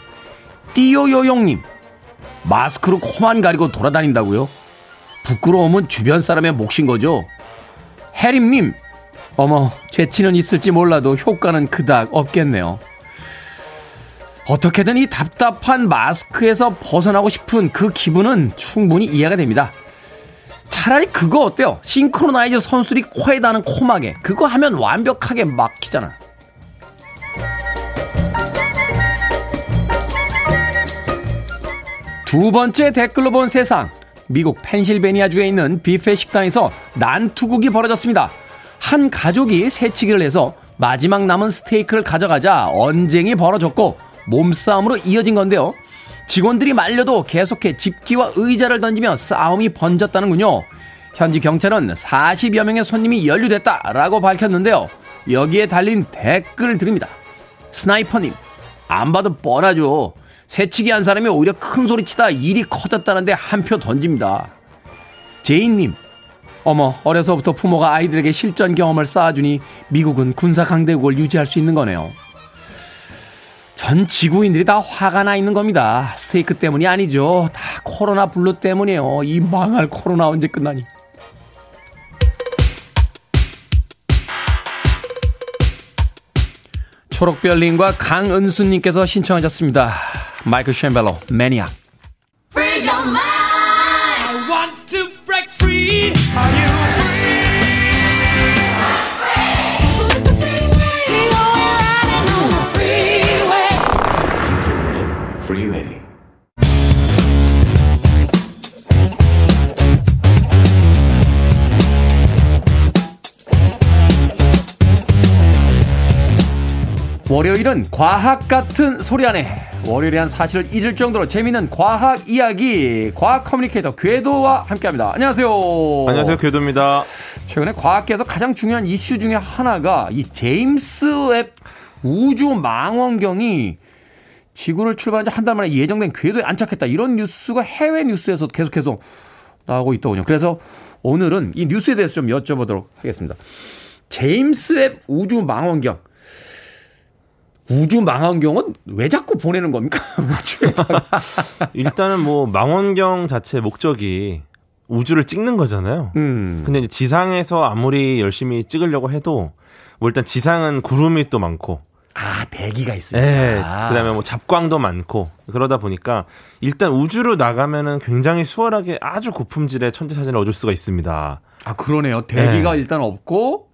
띠요요용님, 마스크로 코만 가리고 돌아다닌다고요? 부끄러움은 주변 사람의 몫인 거죠. 해림님, 어머, 재치는 있을지 몰라도 효과는 그닥 없겠네요. 어떻게든 이 답답한 마스크에서 벗어나고 싶은 그 기분은 충분히 이해가 됩니다. 차라리 그거 어때요? 싱크로나이즈 선수들이 코에 다는 코막에 그거 하면 완벽하게 막히잖아. 두 번째 댓글로 본 세상. 미국 펜실베니아주에 있는 뷔페 식당에서 난투극이 벌어졌습니다. 한 가족이 새치기를 해서 마지막 남은 스테이크를 가져가자 언쟁이 벌어졌고 몸싸움으로 이어진 건데요. 직원들이 말려도 계속해 집기와 의자를 던지며 싸움이 번졌다는군요. 현지 경찰은 40여 명의 손님이 연루됐다라고 밝혔는데요. 여기에 달린 댓글을 드립니다. 스나이퍼님, 안 봐도 뻔하죠. 새치기 한 사람이 오히려 큰 소리 치다 일이 커졌다는데 한 표 던집니다. 제인님, 어머, 어려서부터 부모가 아이들에게 실전 경험을 쌓아주니 미국은 군사 강대국을 유지할 수 있는 거네요. 전 지구인들이 다 화가 나 있는 겁니다. 스테이크 때문이 아니죠. 다 코로나 블루 때문이에요. 이 망할 코로나 언제 끝나니? 초록별님과 강은수님께서 신청하셨습니다. 마이클 월요일은 과학 같은 소리 하네 월요일이란 사실을 잊을 정도로 재미있는 과학 이야기 과학 communicator 궤도와 함께합니다. 안녕하세요. 안녕하세요. 궤도입니다. 최근에 과학계에서 가장 중요한 이슈 중에 하나가 이 제임스 웹 우주 망원경이 지구를 출발한 지 한 달 만에 예정된 궤도에 안착했다. 이런 뉴스가 해외 뉴스에서 계속해서 나오고 있더군요. 그래서 오늘은 이 뉴스에 대해서 좀 여쭤보도록 하겠습니다. 제임스 웹 우주 망원경 우주 망원경은 왜 자꾸 보내는 겁니까? 일단은 뭐 망원경 자체 목적이 우주를 찍는 거잖아요. 음. 근데 이제 지상에서 아무리 열심히 찍으려고 해도 뭐 일단 지상은 구름이 또 많고 아, 대기가 있으니까. 네, 그다음에 뭐 잡광도 많고 그러다 보니까 일단 우주로 나가면은 굉장히 수월하게 아주 고품질의 천체 사진을 얻을 수가 있습니다. 아, 그러네요. 대기가 네. 일단 없고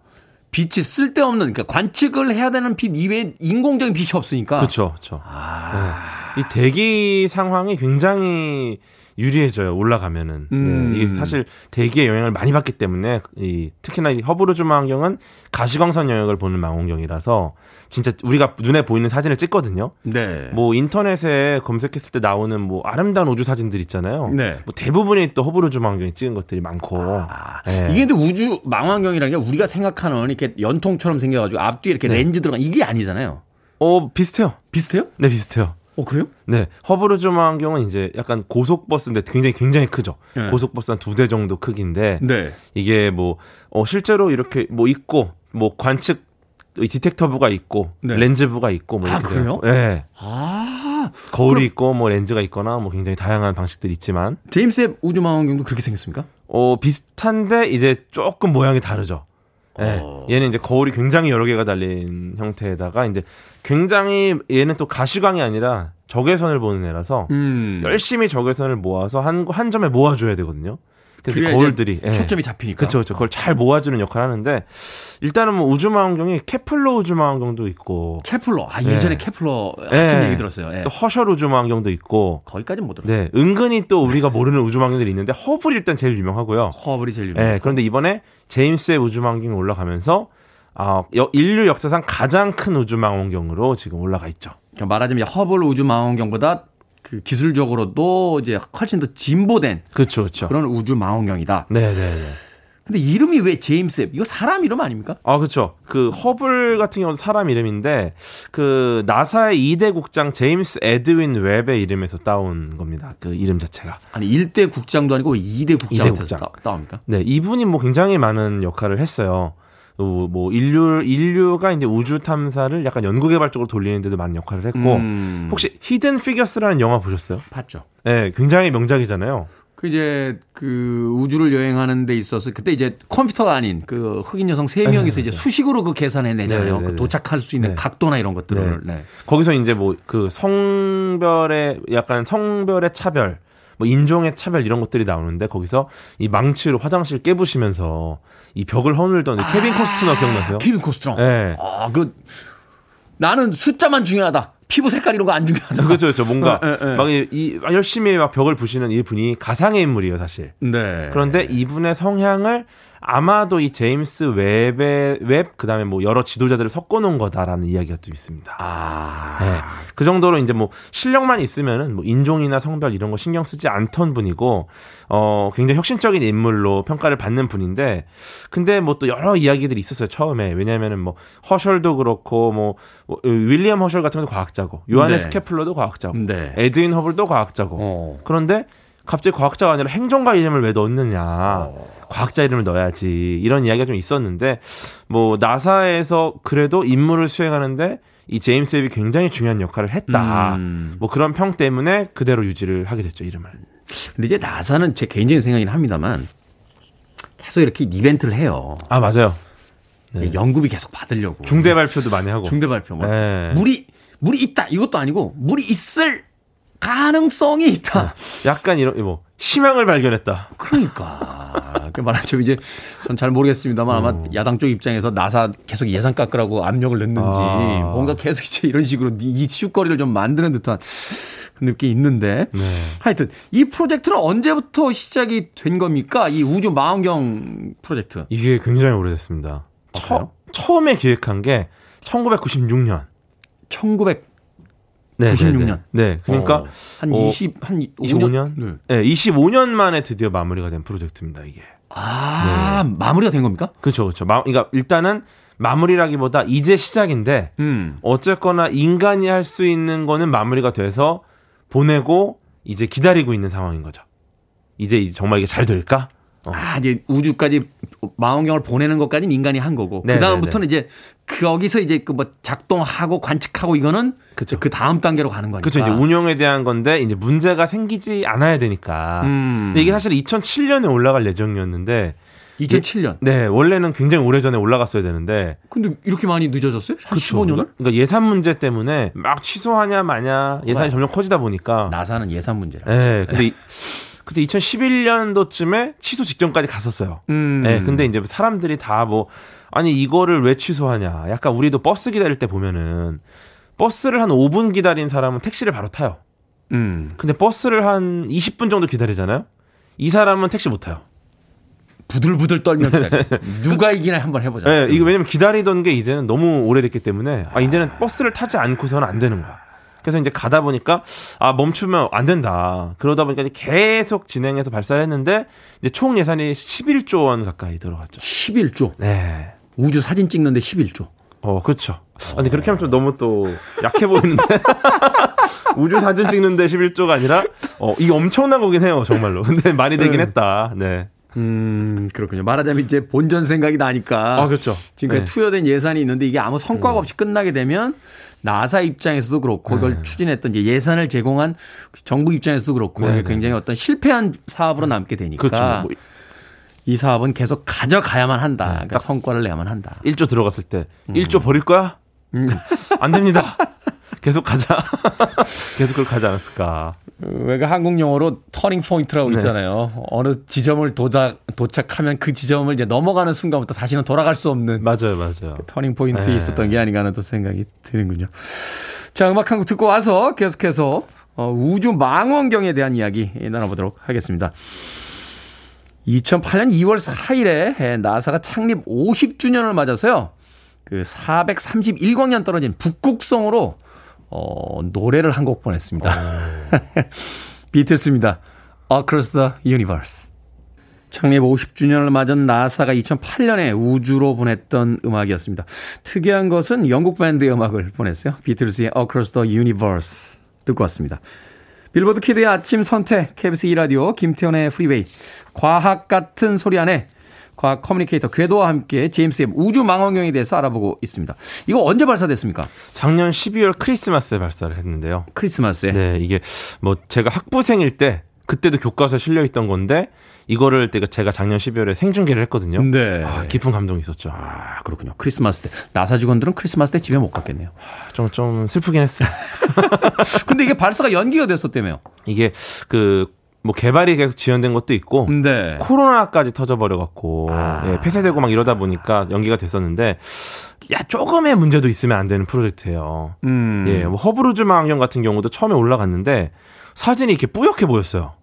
빛이 쓸데없는 그러니까 관측을 해야 되는 빛 이외에 인공적인 빛이 없으니까. 그렇죠. 그렇죠. 아. 네. 이 대기 상황이 굉장히 유리해져요. 올라가면은. 네, 음. 네, 이게 사실 대기의 영향을 많이 받기 때문에 이 특히나 이 허블 우주 망원경은 가시광선 영역을 보는 망원경이라서 진짜 우리가 눈에 보이는 사진을 찍거든요. 네. 뭐 인터넷에 검색했을 때 나오는 뭐 아름다운 우주 사진들 있잖아요. 네. 뭐 대부분이 또 허블 우주 망원경이 찍은 것들이 많고. 아, 네. 이게 근데 우주 망원경이라는 게 우리가 생각하는 이렇게 연통처럼 생겨가지고 앞뒤에 이렇게 네. 렌즈 들어간 이게 아니잖아요. 어 비슷해요. 비슷해요? 네 비슷해요. 어 그래요? 네 허블 우주 망원경은 이제 약간 고속버스인데 굉장히 굉장히 크죠. 네. 고속버스 한 두 대 정도 크기인데 네. 이게 뭐 어, 실제로 이렇게 뭐 있고 뭐 관측 detector부가 있고 네. 렌즈부가 있고 뭐 아, 그래요? 예. 네. 아. 거울이 그럼... 있고 뭐 렌즈가 있거나 뭐 굉장히 다양한 방식들이 있지만 제임스 웹 우주 망원경도 그렇게 생겼습니까? 어, 비슷한데 이제 조금 모양이 다르죠. 네. 어... 얘는 이제 거울이 굉장히 여러 개가 달린 형태에다가 이제 굉장히 얘는 또 가시광이 아니라 적외선을 보는 애라서 음... 열심히 적외선을 모아서 한, 한 점에 모아줘야 되거든요. 그래서 거울들이 예. 초점이 잡히니까. 그렇죠, 그렇죠. 그걸 잘 모아주는 역할을 하는데 일단은 뭐 우주망원경이 케플러 우주망원경도 있고. 케플러. 아 예전에 예. 케플러 한참 예. 얘기 들었어요. 예. 또 허셜 우주망원경도 있고. 거기까지는 못 들었어요. 네, 은근히 또 우리가 모르는 우주망원경들이 있는데 허블이 일단 제일 유명하고요. 허블이 제일 유명. 네, 그런데 이번에 제임스 웹 우주망원경이 올라가면서 아, 인류 역사상 가장 큰 우주망원경으로 지금 올라가 있죠. 그러니까 말하자면 허블 우주망원경보다 그 기술적으로도 이제 훨씬 더 진보된 그렇죠, 그렇죠. 그런 우주 망원경이다. 네, 네, 네. 근데 이름이 왜 제임스 웹? 이거 사람 이름 아닙니까? 아, 그렇죠. 그 허블 같은 경우도 사람 이름인데 그 나사의 2대 국장 제임스 에드윈 웹의 이름에서 따온 겁니다. 그 이름 자체가. 아니, 1대 국장도 아니고 2대 국장에서 2대 국장. 따옵니까? 네, 이분이 뭐 굉장히 많은 역할을 했어요. 뭐 인류 인류가 이제 우주 탐사를 약간 연구 개발 쪽으로 돌리는 데도 많은 역할을 했고 음. 혹시 Hidden Figures라는 영화 보셨어요? 봤죠. 네, 굉장히 명작이잖아요. 그 이제 그 우주를 여행하는 데 있어서 그때 이제 컴퓨터가 아닌 그 흑인 여성 세 명이서 네, 이제 수식으로 그 계산해 내잖아요. 네, 그 도착할 수 있는 네. 각도나 이런 것들을. 네. 거기서 이제 뭐 그 성별의 약간 성별의 차별 뭐 인종의 차별 이런 것들이 나오는데 거기서 이 망치로 화장실 깨부시면서 이 벽을 허물던 아, 케빈 코스트너 기억나세요? 케빈 코스트너. 네. 아, 그 나는 숫자만 중요하다. 피부 색깔 이런 거 안 중요하다. 그렇죠, 그렇죠. 뭔가 네, 네. 막 이, 이, 열심히 막 벽을 부시는 이 분이 가상의 인물이에요, 사실. 네. 그런데 이분의 성향을 아마도 이 제임스 웹의 웹 그다음에 뭐 여러 지도자들을 섞어 놓은 거다라는 이야기가 또 있습니다. 아. 네. 그 정도로 이제 뭐 실력만 있으면은 뭐 인종이나 성별 이런 거 신경 쓰지 않던 분이고 어 굉장히 혁신적인 인물로 평가를 받는 분인데 근데 뭐 또 여러 이야기들이 있었어요, 처음에. 왜냐면은 뭐 허셜도 그렇고 뭐 윌리엄 허셜 같은 것도 과학자고 요하네스 네. 케플러도 과학자고 네. 에드윈 허블도 과학자고. 어. 그런데 갑자기 과학자가 아니라 행정가 이름을 왜 넣느냐. 어. 과학자 이름을 넣어야지. 이런 이야기가 좀 있었는데, 뭐, 나사에서 그래도 임무를 수행하는데, 이 제임스 웹이 굉장히 중요한 역할을 했다. 음. 뭐 그런 평 때문에 그대로 유지를 하게 됐죠, 이름을. 근데 이제 나사는 제 개인적인 생각이긴 합니다만, 계속 이렇게 이벤트를 해요. 아, 맞아요. 네. 연구비 계속 받으려고. 중대 발표도 많이 하고. 중대 발표. 뭐. 네. 물이, 물이 있다. 이것도 아니고, 물이 있을 가능성이 있다. 어, 약간 이런 뭐 희망을 발견했다. 그러니까 그 말하자면 이제 전 잘 모르겠습니다만 아마 어. 야당 쪽 입장에서 나사 계속 예산 깎으라고 압력을 넣는지 아. 뭔가 계속 이제 이런 식으로 이슈거리를 좀 만드는 듯한 느낌이 있는데 네. 하여튼 이 프로젝트는 언제부터 시작이 된 겁니까? 이 우주 망원경 프로젝트. 이게 굉장히 오래됐습니다. 처, 처음에 기획한 게 1996년. 1900 네, 96년. 네, 네. 그러니까 어, 한 20, 어, 한 25년? 네. 네. 25년 만에 드디어 마무리가 된 프로젝트입니다, 이게. 아, 네. 마무리가 된 겁니까? 그렇죠, 그렇죠. 마, 그러니까 일단은 마무리라기보다 이제 시작인데 음. 어쨌거나 인간이 할 수 있는 거는 마무리가 돼서 보내고 이제 기다리고 있는 상황인 거죠. 이제 정말 이게 잘 될까? 어. 아, 이제 우주까지 망원경을 보내는 것까지는 인간이 한 거고. 네, 그 다음부터는. 이제 거기서 이제 그 뭐 작동하고 관측하고 이거는 그쵸. 그 다음 단계로 가는 거니까. 그렇죠. 이제 운영에 대한 건데 이제 문제가 생기지 않아야 되니까. 음. 근데 이게 사실 2007년에 올라갈 예정이었는데 2007년. 네, 원래는 굉장히 오래전에 올라갔어야 되는데. 근데 이렇게 많이 늦어졌어요? 한 15년을? 그러니까 예산 문제 때문에 막 취소하냐 마냐 예산이 네. 점점 커지다 보니까 나사는 예산 문제라. 네, 근데 그때 2011년도쯤에 취소 직전까지 갔었어요. 음. 네, 근데 이제 사람들이 다뭐 아니 이거를 왜 취소하냐. 약간 우리도 버스 기다릴 때 보면은 버스를 한 5분 기다린 사람은 택시를 바로 타요. 음. 근데 버스를 한 20분 정도 기다리잖아요. 이 사람은 택시 못 타요. 부들부들 떨면 누가 이기나 한번 해보자. 네, 이거 왜냐면 기다리던 게 이제는 너무 오래됐기 때문에 아 이제는 버스를 타지 않고서는 안 되는 거야. 그래서 이제 가다 보니까 아 멈추면 안 된다. 그러다 보니까 계속 진행해서 발사를 했는데 이제 총 예산이 11조 원 가까이 들어갔죠. 11조. 네. 우주 사진 찍는데 11조. 어, 그렇죠. 아, 근데 그렇게 하면 좀 너무 또 약해 보이는데. 우주 사진 찍는데 11조가 아니라, 어, 이게 엄청난 거긴 해요, 정말로. 근데 많이 되긴 네. 했다. 네. 음, 그렇군요. 말하자면 이제 본전 생각이 나니까. 아, 그렇죠. 지금까지 네. 투여된 예산이 있는데 이게 아무 성과가 음. 없이 끝나게 되면 나사 입장에서도 그렇고 그걸 네. 추진했던 이제 예산을 제공한 정부 입장에서도 그렇고 네, 네. 굉장히 어떤 실패한 사업으로 남게 되니까. 그렇죠. 뭐. 이 사업은 계속 가져가야만 한다. 네, 그러니까 성과를 내야만 한다. 1조 들어갔을 때 음. 1조 버릴 거야? 음. 안 됩니다. 계속 가자. 계속 그걸 가지 않았을까. 왜 그 항공 용어로 터닝 포인트라고 네. 있잖아요. 어느 지점을 도착, 도착하면 그 지점을 이제 넘어가는 순간부터 다시는 돌아갈 수 없는. 맞아요, 맞아요. 그 터닝 포인트에 네. 있었던 게 아닌가 하는 또 생각이 드는군요. 자, 음악 한 곡 듣고 와서 계속해서 어, 우주 망원경에 대한 이야기 나눠보도록 하겠습니다. 2008년 2월 4일에 나사가 창립 50주년을 맞아서요. 그 431광년 떨어진 북극성으로 어, 노래를 한 곡 보냈습니다. 비틀스입니다. Across the Universe. 창립 50주년을 맞은 나사가 2008년에 우주로 보냈던 음악이었습니다. 특이한 것은 영국 밴드의 음악을 보냈어요. 비틀스의 Across the Universe 듣고 왔습니다. 빌보드 키드의 아침 선택, KBS 2라디오, 김태훈의 프리웨이, 과학 같은 소리 안에 과학 커뮤니케이터 궤도와 함께 제임스 웹 우주 망원경에 대해서 알아보고 있습니다. 이거 언제 발사됐습니까? 작년 12월 크리스마스에 발사를 했는데요. 크리스마스에? 네, 이게 뭐 제가 학부생일 때 그때도 교과서에 실려 있던 건데 이거를 제가 작년 12월에 생중계를 했거든요. 네. 아, 깊은 감동이 있었죠. 아, 그렇군요. 크리스마스 때. 나사 직원들은 크리스마스 때 집에 못 갔겠네요. 좀, 좀 슬프긴 했어요. 근데 이게 발사가 연기가 됐었다며요? 이게 그 뭐 개발이 계속 지연된 것도 있고 네. 코로나까지 터져버려 갖고 아. 예, 폐쇄되고 막 이러다 보니까 연기가 됐었는데 야 조금의 문제도 있으면 안 되는 프로젝트예요. 음. 예, 뭐 허브루즈 망원경 같은 경우도 처음에 올라갔는데 사진이 이렇게 뿌옇게 보였어요.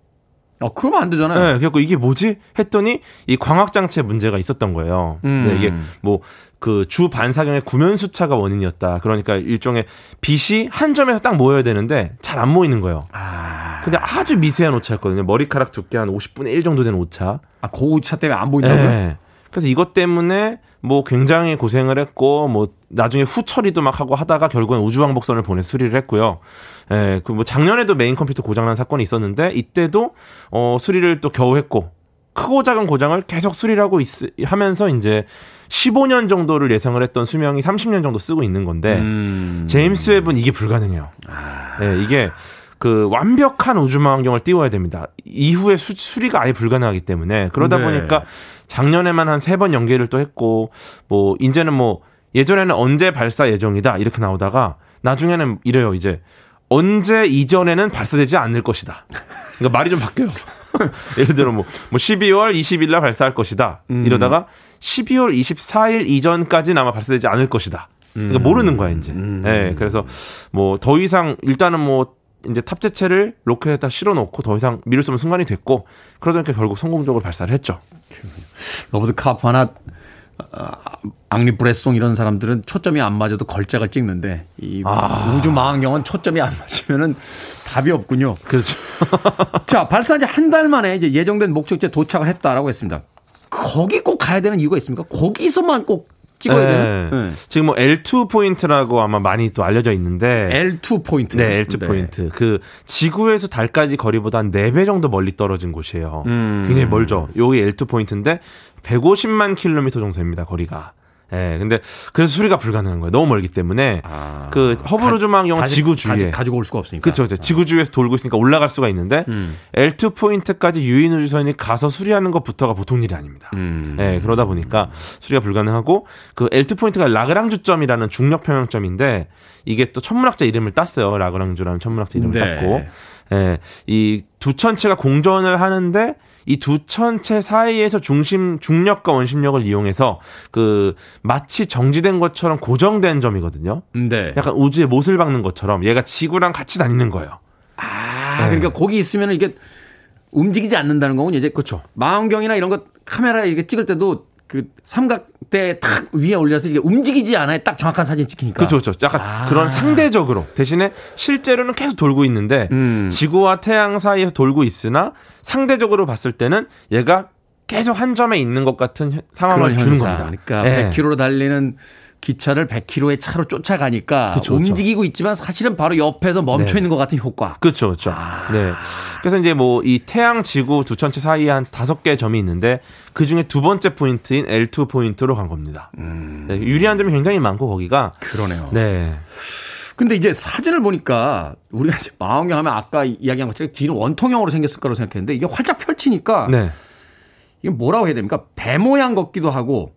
어, 그러면 안 되잖아요. 네, 그래서 이게 뭐지? 했더니 이 광학 장치에 문제가 있었던 거예요. 음. 네, 이게 뭐 그 주반사경의 구면수차가 원인이었다. 그러니까 일종의 빛이 한 점에서 딱 모여야 되는데 잘 안 모이는 거예요. 아. 근데 아주 미세한 오차였거든요. 머리카락 두께 한 50분의 1 정도 되는 오차. 아, 그 오차 때문에 안 보인다고요? 네. 그래서 이것 때문에 뭐 굉장히 고생을 했고 뭐 나중에 후 처리도 막 하고 하다가 결국엔 우주왕복선을 보내 수리를 했고요. 예, 그 뭐 작년에도 메인 컴퓨터 고장난 사건이 있었는데 이때도 어 수리를 또 겨우 했고 크고 작은 고장을 계속 수리를 하고 있, 하면서 이제 15년 정도를 예상을 했던 수명이 30년 정도 쓰고 있는 건데 음. 제임스 웹은 이게 불가능해요. 아. 네, 이게 그 완벽한 우주망원경을 띄워야 됩니다. 이후에 수, 수리가 아예 불가능하기 때문에 그러다 네. 보니까 작년에만 한 세 번 연계를 또 했고 뭐 이제는 뭐 예전에는 언제 발사 예정이다 이렇게 나오다가 나중에는 이래요 이제 언제 이전에는 발사되지 않을 것이다. 그러니까 말이 좀 바뀌어요. 예를 들어 뭐, 뭐 12월 20일 날 발사할 것이다. 음. 이러다가 12월 24일 이전까지는 아마 발사되지 않을 것이다. 그러니까 음. 모르는 거야, 이제. 음. 네, 그래서 뭐 더 이상 일단은 뭐 이제 탑재체를 로켓에다 실어놓고 더 이상 미룰 수 없는 순간이 됐고 그러다 보니까 결국 성공적으로 발사를 했죠. 로버트 카파나 아, 앙리 브레송 이런 사람들은 초점이 안 맞아도 걸작을 찍는데 이 아. 우주 망원경은 초점이 안 맞으면은 답이 없군요. 그렇죠. 자 발사한 지 한 달 만에 이제 예정된 목적지에 도착을 했다라고 했습니다. 거기 꼭 가야 되는 이유가 있습니까? 거기서만 꼭 찍어야 네. 되는? 네. 지금 뭐 L2 포인트라고 아마 많이 또 알려져 있는데 L2 포인트. 네, L2 네. 포인트. 그 지구에서 달까지 거리보다 한 4배 정도 멀리 떨어진 곳이에요. 음. 굉장히 멀죠. 여기 L2 포인트인데 150만 킬로미터 정도 됩니다, 거리가. 예, 근데 그래서 수리가 불가능한 거예요. 너무 멀기 때문에 아, 그 허블 우주망원경 경우 지구 주위에 가지, 고 올 수가 없으니까. 그렇죠. 아. 지구 주위에서 돌고 있으니까 올라갈 수가 있는데 음. L2 포인트까지 유인 우주선이 가서 수리하는 것부터가 보통 일이 아닙니다. 음. 예, 그러다 보니까 수리가 불가능하고 그 L2 포인트가 라그랑주점이라는 중력 평형점인데 이게 또 천문학자 이름을 땄어요. 라그랑주라는 천문학자 이름을 네. 땄고 예, 이 두 천체가 공전을 하는데 이 두 천체 사이에서 중심 중력과 원심력을 이용해서 그 마치 정지된 것처럼 고정된 점이거든요. 네. 약간 우주에 못을 박는 것처럼 얘가 지구랑 같이 다니는 거예요. 아, 네. 그러니까 거기 있으면 이게 움직이지 않는다는 거군요. 이제 그렇죠. 망원경이나 이런 거 카메라 이게 찍을 때도 그 삼각대 탁 위에 올려서 이게 움직이지 않아요. 딱 정확한 사진 찍히니까. 그렇죠, 그렇죠. 약간 아. 그런 상대적으로 대신에 실제로는 계속 돌고 있는데 음. 지구와 태양 사이에서 돌고 있으나 상대적으로 봤을 때는 얘가 계속 한 점에 있는 것 같은 상황을 주는 겁니다. 그러니까 네. 100km로 달리는 기차를 100km의 차로 쫓아가니까 그쵸, 움직이고 있지만 사실은 바로 옆에서 멈춰 네. 있는 것 같은 효과. 그렇죠, 그렇죠. 아. 네. 그래서 이제 뭐 이 태양, 지구 두 천체 사이에 한 다섯 개의 점이 있는데 그 중에 두 번째 포인트인 L2 포인트로 간 겁니다. 음. 네, 유리한 점이 굉장히 많고 거기가 그러네요. 네. 근데 이제 사진을 보니까 우리가 이제 망원경 하면 아까 이야기한 것처럼 뒤는 원통형으로 생겼을 거라고 생각했는데 이게 활짝 펼치니까 네. 이게 뭐라고 해야 됩니까? 배 모양 같기도 하고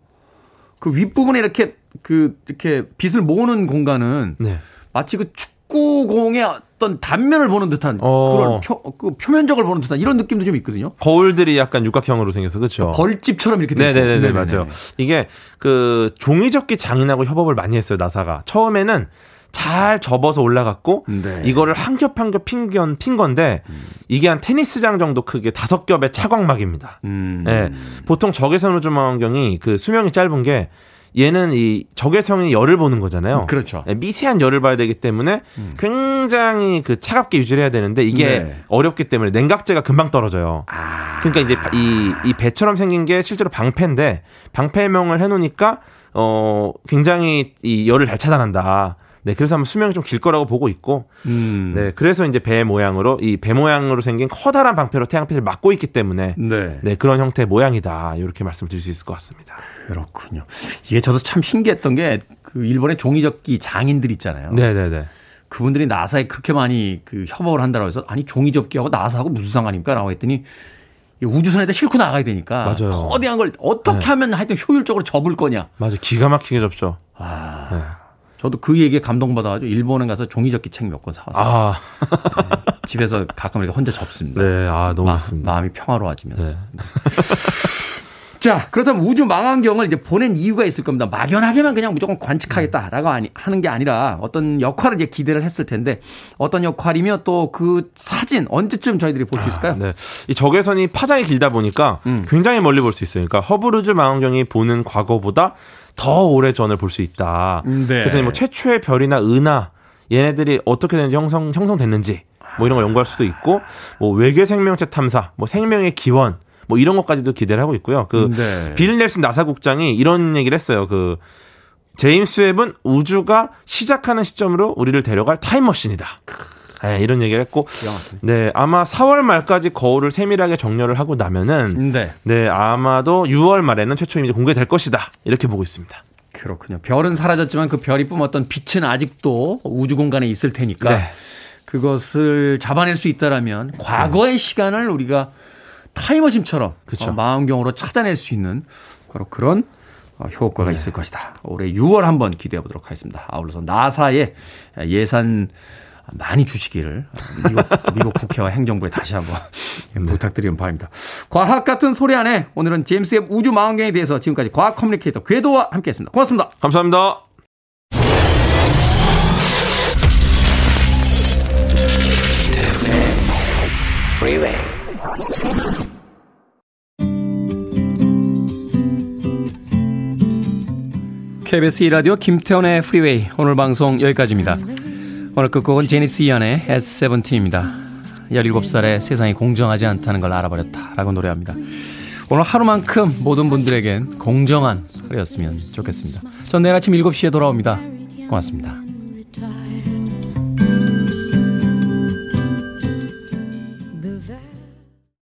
그 윗부분에 이렇게 그 이렇게 빛을 모으는 공간은 네. 마치 그 축구공의 어떤 단면을 보는 듯한 어. 그런 표, 그 표면적을 보는 듯한 이런 느낌도 좀 있거든요. 거울들이 약간 육각형으로 생겨서 그렇죠. 벌집처럼 이렇게. 네네네 맞죠. 이게 그 종이접기 장인하고 협업을 많이 했어요 나사가. 처음에는 잘 접어서 올라갔고 네. 이거를 한 겹 한 겹 핀건 핀 건데 음. 이게 한 테니스장 정도 크게 다섯 겹의 차광막입니다. 음. 네. 보통 적외선 우주망원경이 그 수명이 짧은 게 얘는 이 적외선이 열을 보는 거잖아요. 그렇죠. 네, 미세한 열을 봐야 되기 때문에 음. 굉장히 그 차갑게 유지를 해야 되는데 이게 네. 어렵기 때문에 냉각제가 금방 떨어져요. 아. 그러니까 이제 이, 이 배처럼 생긴 게 실제로 방패인데 방패명을 해놓으니까 어 굉장히 이 열을 잘 차단한다. 네, 그래서 한번 수명이 좀 길 거라고 보고 있고, 음. 네, 그래서 이제 배 모양으로 이 배 모양으로 생긴 커다란 방패로 태양빛을 막고 있기 때문에, 네, 네 그런 형태의 모양이다 이렇게 말씀드릴 수 있을 것 같습니다. 그렇군요. 이게 저도 참 신기했던 게 그 일본의 종이접기 장인들 있잖아요. 네, 네, 네. 그분들이 나사에 그렇게 많이 그 협업을 한다고 해서 아니 종이접기하고 나사하고 무슨 상관입니까? 라고 했더니 우주선에다 싣고 나가야 되니까 맞아요. 거대한 걸 어떻게 네. 하면 하여튼 효율적으로 접을 거냐. 맞아, 기가 막히게 접죠. 아. 네. 저도 그 얘기에 감동받아가지고 일본에 가서 종이접기 책 몇 권 사와서 아. 네, 집에서 가끔 이렇게 혼자 접습니다. 네, 아 너무 마, 좋습니다. 마음이 평화로워지면서. 네. 네. 자, 그렇다면 우주 망원경을 이제 보낸 이유가 있을 겁니다. 막연하게만 그냥 무조건 관측하겠다라고 아니, 하는 게 아니라 어떤 역할을 이제 기대를 했을 텐데 어떤 역할이며 또 그 사진 언제쯤 저희들이 볼 수 있을까요? 아, 네. 이 적외선이 파장이 길다 보니까 음. 굉장히 멀리 볼 수 있어요. 그러니까 허브루즈 망원경이 보는 과거보다 더 오래 전을 볼 수 있다. 네. 그래서 뭐 최초의 별이나 은하 얘네들이 어떻게 되는지 형성 형성됐는지 뭐 이런 걸 연구할 수도 있고 뭐 외계 생명체 탐사, 뭐 생명의 기원 뭐 이런 것까지도 기대를 하고 있고요. 그빌 네. 넬슨 나사 국장이 이런 얘기를 했어요. 그 제임스 웹은 우주가 시작하는 시점으로 우리를 데려갈 타임머신이다. 네, 이런 얘기를 했고, 네 아마 4월 말까지 거울을 세밀하게 정렬을 하고 나면은, 네, 네 아마도 6월 말에는 최초 이제 공개될 것이다 이렇게 보고 있습니다. 그렇군요. 별은 사라졌지만 그 별이 뿜었던 빛은 아직도 우주 공간에 있을 테니까 네. 그것을 잡아낼 수 있다라면 과거의 네. 시간을 우리가 타임머신처럼 그렇죠. 어, 망원경으로 찾아낼 수 있는 바로 그런 어, 효과가 네. 있을 것이다. 올해 6월 한번 기대해 보도록 하겠습니다. 아울러서 나사의 예산 많이 주시기를 미국, 미국 국회와 행정부에 다시 한번 네. 부탁드리는 바입니다. 과학 같은 소리 안에 오늘은 제임스 웹 우주 망원경에 대해서 지금까지 과학 커뮤니케이터 궤도와 함께했습니다. 고맙습니다. 감사합니다. KBS 2라디오 김태훈의 프리웨이 오늘 방송 여기까지입니다. 오늘 끝곡은 제니스 이안의 Seventeen입니다. 17살에 세상이 공정하지 않다는 걸 알아버렸다 라고 노래합니다. 오늘 하루만큼 모든 분들에겐 공정한 하루였으면 좋겠습니다. 전 내일 아침 7시에 돌아옵니다. 고맙습니다.